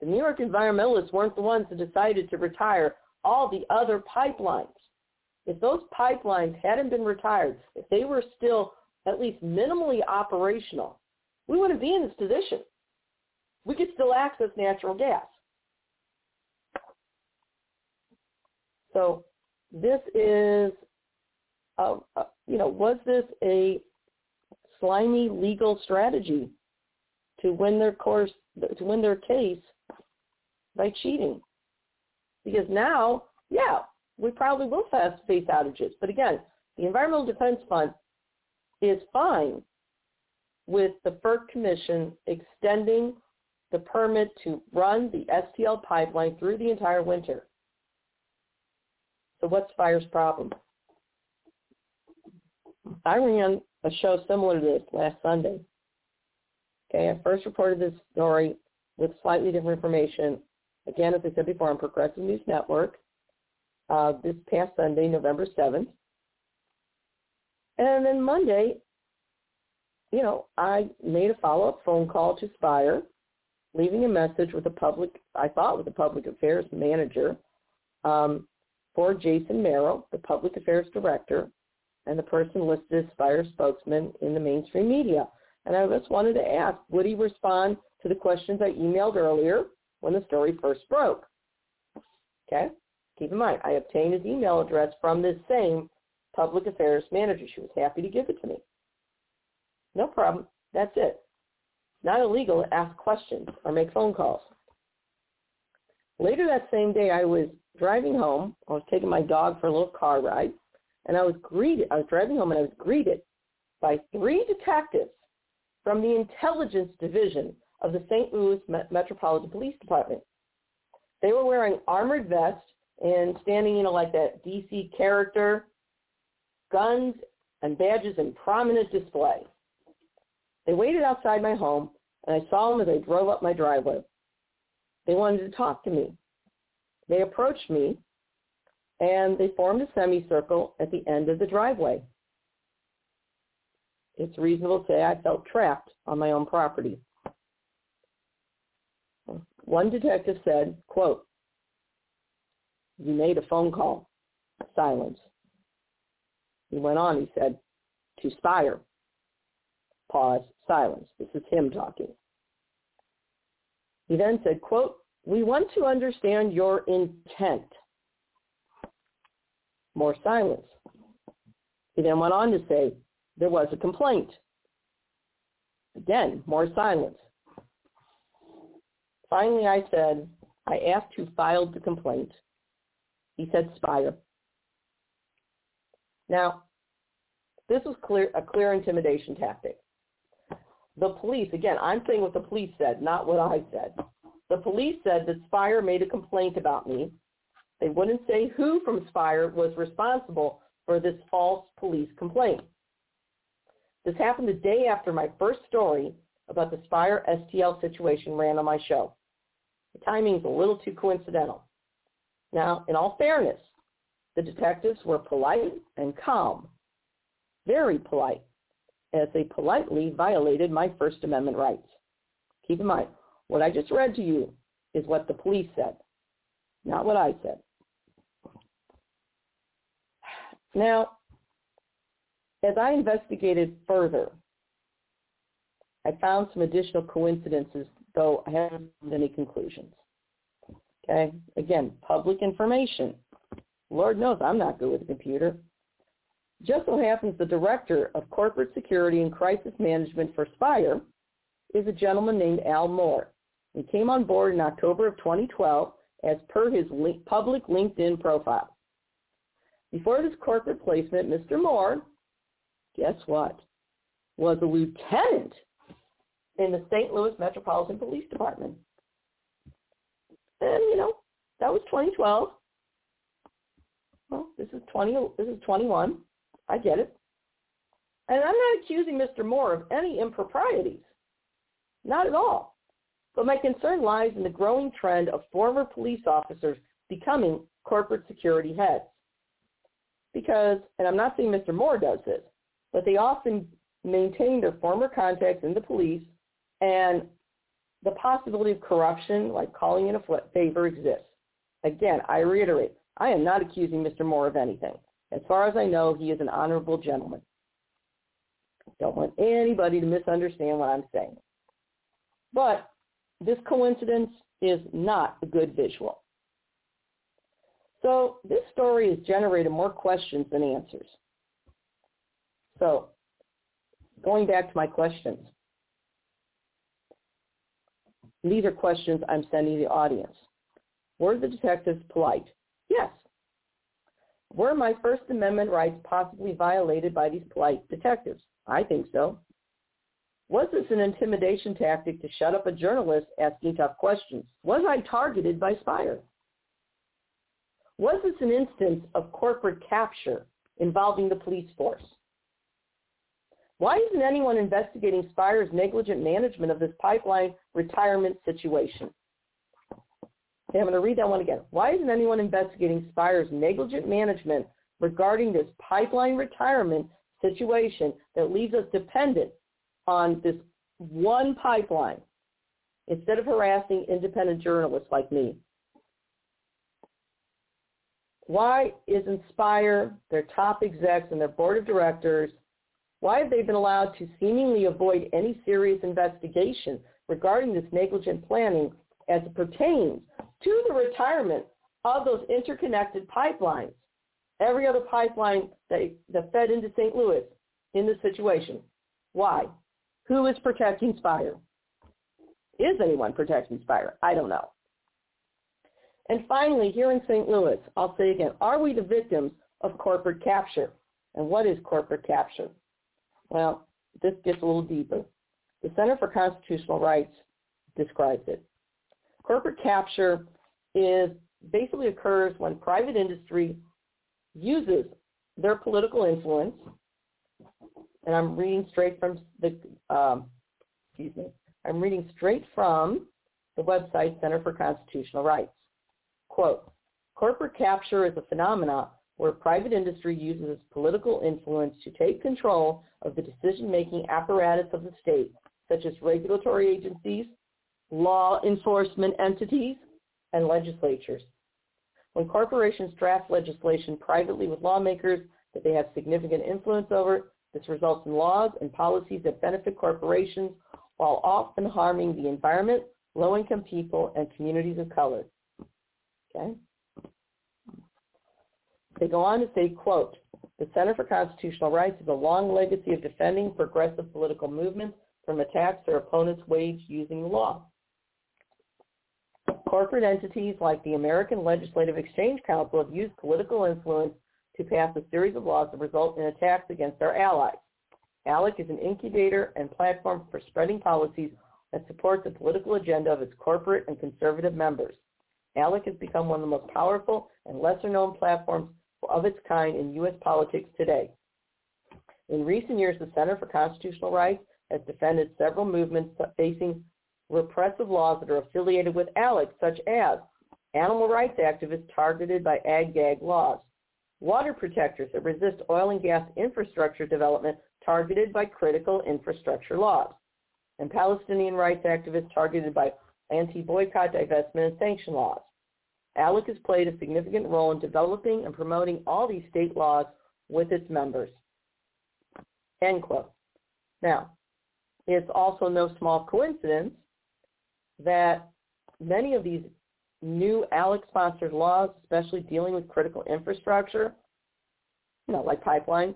The New York environmentalists weren't the ones that decided to retire all the other pipelines. If those pipelines hadn't been retired, if they were still at least minimally operational, we wouldn't be in this position. We could still access natural gas. So this is, uh, uh, you know, was this a slimy legal strategy to win their course, to win their case by cheating? Because now, yeah, we probably will face outages. But again, the Environmental Defense Fund is fine with the FERC Commission extending the permit to run the STL pipeline through the entire winter. So what's Spire's problem? I ran a show similar to this last Sunday. Okay, I first reported this story with slightly different information. Again, as I said before, on Progressive News Network uh, this past Sunday, November 7th. And then Monday, you know, I made a follow-up phone call to Spire, leaving a message with a public, I thought with a public affairs manager, um, for Jason Merrill, the public affairs director, and the person listed as Spire spokesman in the mainstream media. And I just wanted to ask, would he respond to the questions I emailed earlier when the story first broke? Okay? Keep in mind, I obtained his email address from this same public affairs manager. She was happy to give it to me. No problem. That's it. Not illegal to ask questions or make phone calls. Later that same day, I was driving home. I was taking my dog for a little car ride, and I was greeted. I was driving home, and I was greeted by three detectives from the intelligence division of the St. Louis Metropolitan Police Department. They were wearing armored vests and standing, you know, like that DC character, guns and badges in prominent display. They waited outside my home, and I saw them as I drove up my driveway. They wanted to talk to me. They approached me, and they formed a semicircle at the end of the driveway. It's reasonable to say I felt trapped on my own property. One detective said, quote, you made a phone call. Silence. He went on. He said, to Spire. Pause. Silence. This is him talking. He then said, quote, we want to understand your intent. More silence. He then went on to say, there was a complaint. Again, more silence. Finally, I said, I asked who filed the complaint. He said Spire. Now, this was clear, a clear intimidation tactic. The police, again, I'm saying what the police said, not what I said. The police said that Spire made a complaint about me. They wouldn't say who from Spire was responsible for this false police complaint. This happened the day after my first story about the Spire STL situation ran on my show. The timing is a little too coincidental. Now, in all fairness, the detectives were polite and calm, very polite, as they politely violated my First Amendment rights. Keep in mind, what I just read to you is what the police said, not what I said. Now, as I investigated further, I found some additional coincidences, though I haven't found any conclusions. Okay? Again, public information. Lord knows I'm not good with a computer. Just so happens the director of corporate security and crisis management for Spire is a gentleman named Al Moore. He came on board in October of 2012 as per his public LinkedIn profile. Before this corporate placement, Mr. Moore, guess what, was a lieutenant in the St. Louis Metropolitan Police Department. And, you know, that was 2012. Well, this is 20, this is 21. I get it. And I'm not accusing Mr. Moore of any improprieties. Not at all. But my concern lies in the growing trend of former police officers becoming corporate security heads. Because, and I'm not saying Mr. Moore does this, but they often maintain their former contacts in the police and the possibility of corruption, like calling in a favor, exists. Again, I reiterate, I am not accusing Mr. Moore of anything. As far as I know, he is an honorable gentleman. I Don't want anybody to misunderstand what I'm saying. But this coincidence is not a good visual. So this story has generated more questions than answers. So going back to my questions. These are questions I'm sending the audience. Were the detectives polite? Yes. Were my First Amendment rights possibly violated by these polite detectives? I think so. Was this an intimidation tactic to shut up a journalist asking tough questions? Was I targeted by Spire? Was this an instance of corporate capture involving the police force? Why isn't anyone investigating Spire's negligent management of this pipeline retirement situation? Okay, I'm going to read that one again. Why isn't anyone investigating Spire's negligent management regarding this pipeline retirement situation that leaves us dependent on this one pipeline instead of harassing independent journalists like me? Why is Inspire, their top execs and their board of directors, why have they been allowed to seemingly avoid any serious investigation regarding this negligent planning as it pertains to the retirement of those interconnected pipelines. Every other pipeline that, that fed into St. Louis in this situation. Why? Who is protecting Spire? Is anyone protecting Spire? I don't know. And finally, here in St. Louis, I'll say again, are we the victims of corporate capture? And what is corporate capture? Well, this gets a little deeper. The Center for Constitutional Rights describes it. Corporate capture is basically occurs when private industry uses their political influence, and I'm reading straight from the, um, excuse me, I'm reading straight from the website Center for Constitutional Rights. Quote, corporate capture is a phenomenon where private industry uses its political influence to take control of the decision-making apparatus of the state, such as regulatory agencies, law enforcement entities, and legislatures. When corporations draft legislation privately with lawmakers that they have significant influence over, this results in laws and policies that benefit corporations while often harming the environment, low-income people, and communities of color. Okay? They go on to say, quote, the Center for Constitutional Rights has a long legacy of defending progressive political movements from attacks their opponents wage using law. Corporate entities like the American Legislative Exchange Council have used political influence to pass a series of laws that result in attacks against our allies. ALEC is an incubator and platform for spreading policies that support the political agenda of its corporate and conservative members. ALEC has become one of the most powerful and lesser-known platforms of its kind in U.S. politics today. In recent years, the Center for Constitutional Rights has defended several movements facing repressive laws that are affiliated with ALEC, such as animal rights activists targeted by ag-gag laws, water protectors that resist oil and gas infrastructure development targeted by critical infrastructure laws, and Palestinian rights activists targeted by anti-boycott, divestment, and sanction laws. ALEC has played a significant role in developing and promoting all these state laws with its members. End quote. Now, it's also no small coincidence that many of these new ALEC-sponsored laws, especially dealing with critical infrastructure, you know, like pipelines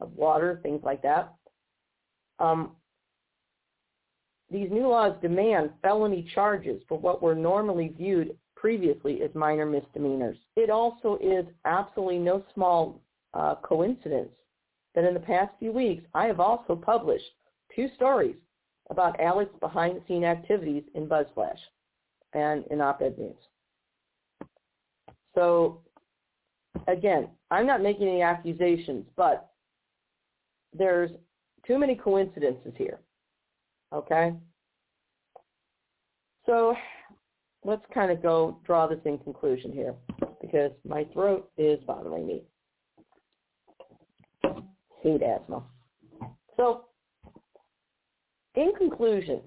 of water, things like that, um, these new laws demand felony charges for what were normally viewed previously as minor misdemeanors. It also is absolutely no small uh, coincidence that in the past few weeks, I have also published two stories about ALEC's behind-the-scene activities in BuzzFlash and in OpEdNews. So again, I'm not making any accusations, but there's too many coincidences here. Okay? So let's kind of go draw this in conclusion here because my throat is bothering me. Hate asthma. So in conclusion,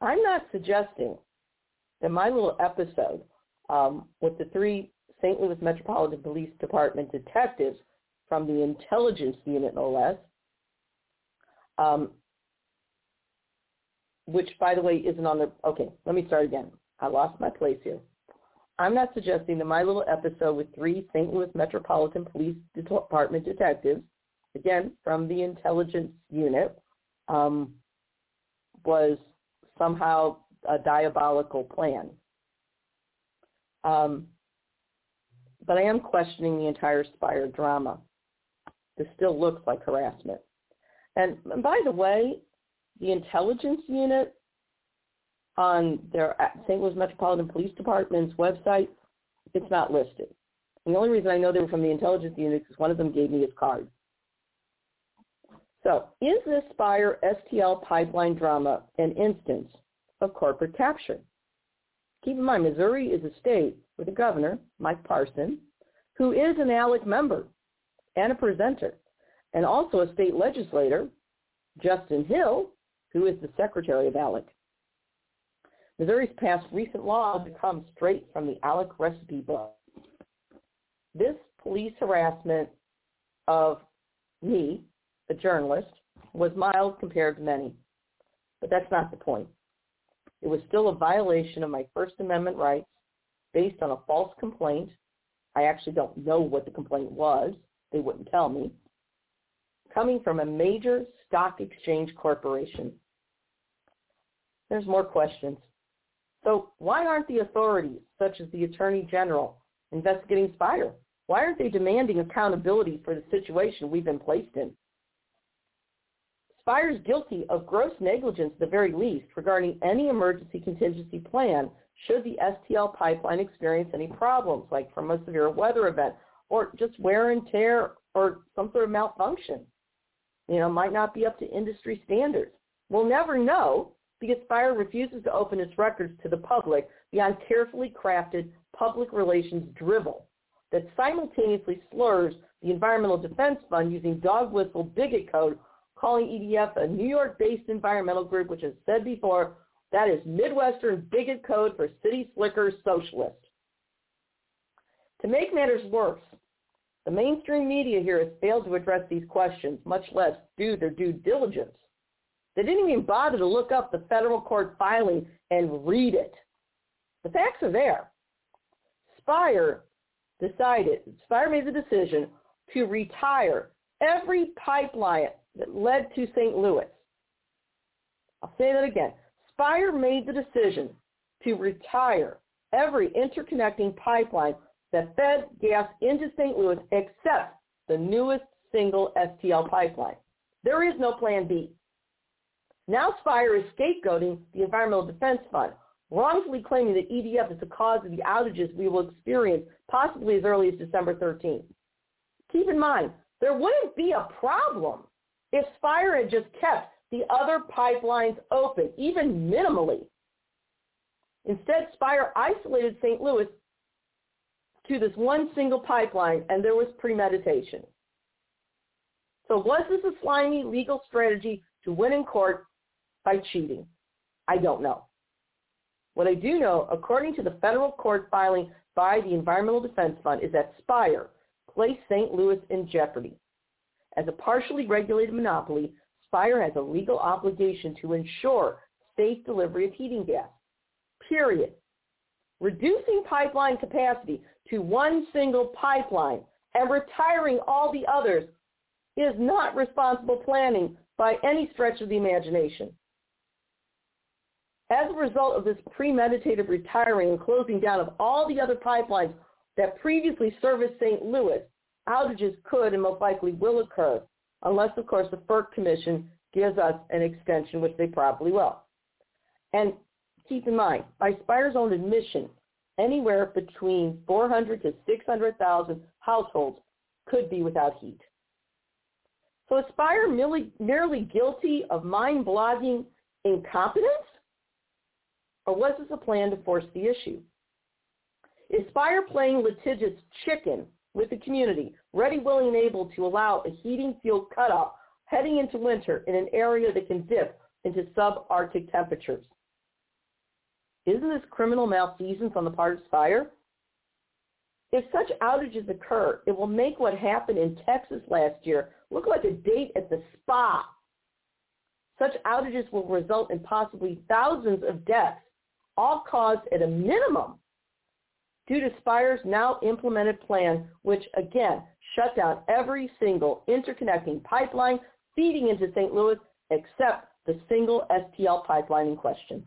I'm not suggesting that my little episode um, with the three St. Louis Metropolitan Police Department detectives from the intelligence unit, no less, um, which, by the way, isn't on the, okay, let me start again. I lost my place here. I'm not suggesting that my little episode with three St. Louis Metropolitan Police Department detectives, again, from the intelligence unit, um, was somehow a diabolical plan. Um, but I am questioning the entire Spire drama. This still looks like harassment. And, and by the way, the intelligence unit on their uh, St. Louis Metropolitan Police Department's website, it's not listed. The only reason I know they were from the intelligence unit is one of them gave me his card. So is this Spire STL pipeline drama an instance of corporate capture? Keep in mind, Missouri is a state with a governor, Mike Parson, who is an ALEC member and a presenter, and also a state legislator, Justin Hill, who is the secretary of ALEC. Missouri's passed recent laws that come straight from the ALEC recipe book. This police harassment of me, a journalist, was mild compared to many. But that's not the point. It was still a violation of my First Amendment rights based on a false complaint. I actually don't know what the complaint was. They wouldn't tell me. Coming from a major stock exchange corporation. There's more questions. So why aren't the authorities, such as the Attorney General, investigating Spire? Why aren't they demanding accountability for the situation we've been placed in? Spire is guilty of gross negligence at the very least regarding any emergency contingency plan should the STL pipeline experience any problems, like from a severe weather event or just wear and tear or some sort of malfunction. You know, might not be up to industry standards. We'll never know because Spire refuses to open its records to the public beyond carefully crafted public relations drivel that simultaneously slurs the Environmental Defense Fund using dog whistle bigot code calling EDF a New York-based environmental group, which has said before, that is Midwestern bigot code for city slicker socialist. To make matters worse, the mainstream media here has failed to address these questions, much less do their due diligence. They didn't even bother to look up the federal court filing and read it. The facts are there. Spire decided, Spire made the decision to retire every pipeline that led to St. Louis. I'll say that again. Spire made the decision to retire every interconnecting pipeline that fed gas into St. Louis except the newest single STL pipeline. There is no plan B. Now Spire is scapegoating the Environmental Defense Fund, wrongfully claiming that EDF is the cause of the outages we will experience possibly as early as December 13th. Keep in mind, there wouldn't be a problem if Spire had just kept the other pipelines open, even minimally. Instead, Spire isolated St. Louis to this one single pipeline, and there was premeditation. So was this a slimy legal strategy to win in court by cheating? I don't know. What I do know, according to the federal court filing by the Environmental Defense Fund, is that Spire placed St. Louis in jeopardy. As a partially regulated monopoly, Spire has a legal obligation to ensure safe delivery of heating gas. Period. Reducing pipeline capacity to one single pipeline and retiring all the others is not responsible planning by any stretch of the imagination. As a result of this premeditated retiring and closing down of all the other pipelines that previously serviced St. Louis, outages could and most likely will occur, unless, of course, the FERC Commission gives us an extension, which they probably will. And keep in mind, by Spire's own admission, anywhere between 400 to 600,000 households could be without heat. So is Spire merely, merely guilty of mind-blogging incompetence? Or was this a plan to force the issue? Is Spire playing litigious chicken with the community, ready, willing, and able to allow a heating fuel cutoff heading into winter in an area that can dip into subarctic temperatures? Isn't this criminal malfeasance on the part of Spire? If such outages occur, it will make what happened in Texas last year look like a date at the spa. Such outages will result in possibly thousands of deaths, all caused at a minimum due to Spire's now implemented plan, which again shut down every single interconnecting pipeline feeding into St. Louis except the single STL pipeline in question.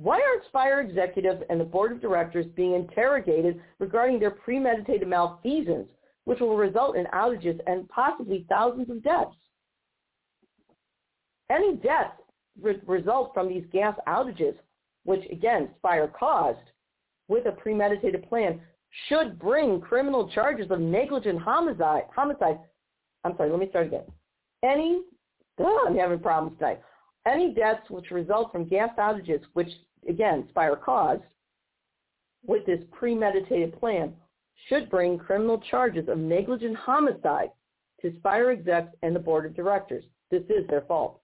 Why aren't Spire executives and the board of directors being interrogated regarding their premeditated malfeasance, which will result in outages and possibly thousands of deaths? Any deaths re- result from these gas outages, which again Spire caused with a premeditated plan, should bring criminal charges of negligent homicide. Homicide. I'm sorry. Let me start again. Any. Oh, I'm having problems tonight. Any deaths which result from gas outages, which again, Spire caused, with this premeditated plan, should bring criminal charges of negligent homicide to Spire execs and the board of directors. This is their fault.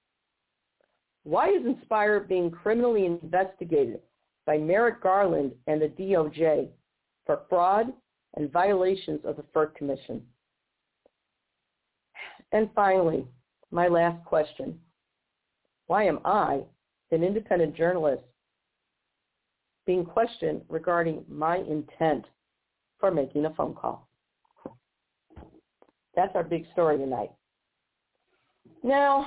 Why isn't Spire being criminally investigated by Merrick Garland and the DOJ for fraud and violations of the FERC Commission? And finally, my last question. Why am I, an independent journalist, being questioned regarding my intent for making a phone call. That's our big story tonight. Now,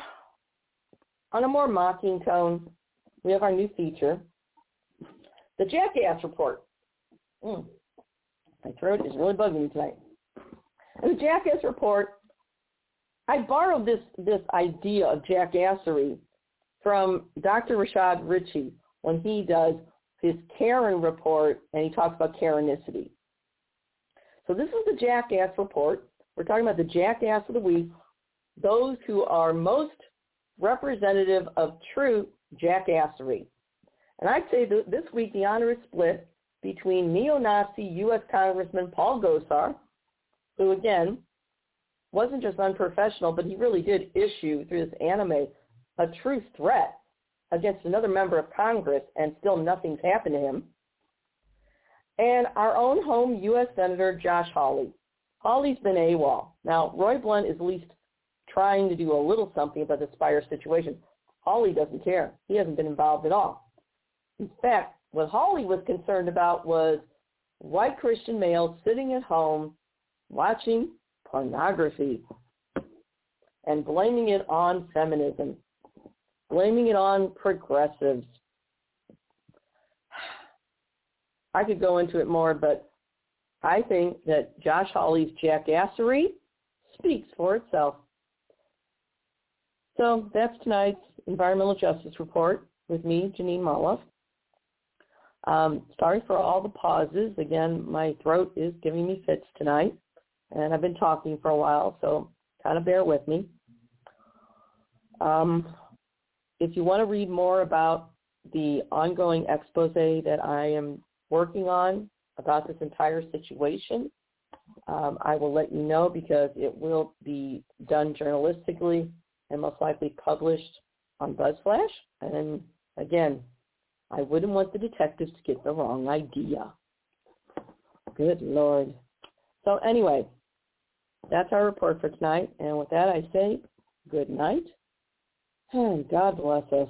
on a more mocking tone, we have our new feature, the Jackass Report. Mm, my throat is really bugging me tonight. And the Jackass Report, I borrowed this, this idea of jackassery from Dr. Rashad Richey when he does his Karen report, and he talks about Karenicity. So this is the Jackass report. We're talking about the Jackass of the week, those who are most representative of true jackassery. And I'd say that this week the honor is split between neo-Nazi U.S. Congressman Paul Gosar, who again wasn't just unprofessional, but he really did issue through this anime a true threat against another member of Congress and still nothing's happened to him. And our own home U.S. Senator Josh Hawley. Hawley's been AWOL. Now, Roy Blunt is at least trying to do a little something about the Spire situation. Hawley doesn't care. He hasn't been involved at all. In fact, what Hawley was concerned about was white Christian males sitting at home watching pornography and blaming it on feminism blaming it on progressives. I could go into it more, but I think that Josh Hawley's jackassery speaks for itself. So that's tonight's Environmental Justice Report with me, Jeanine Molloff. Um, sorry for all the pauses. Again, my throat is giving me fits tonight, and I've been talking for a while, so kind of bear with me. Um, if you want to read more about the ongoing expose that I am working on about this entire situation, um, I will let you know because it will be done journalistically and most likely published on BuzzFlash. And again, I wouldn't want the detectives to get the wrong idea. Good Lord. So anyway, that's our report for tonight. And with that, I say good night God bless us.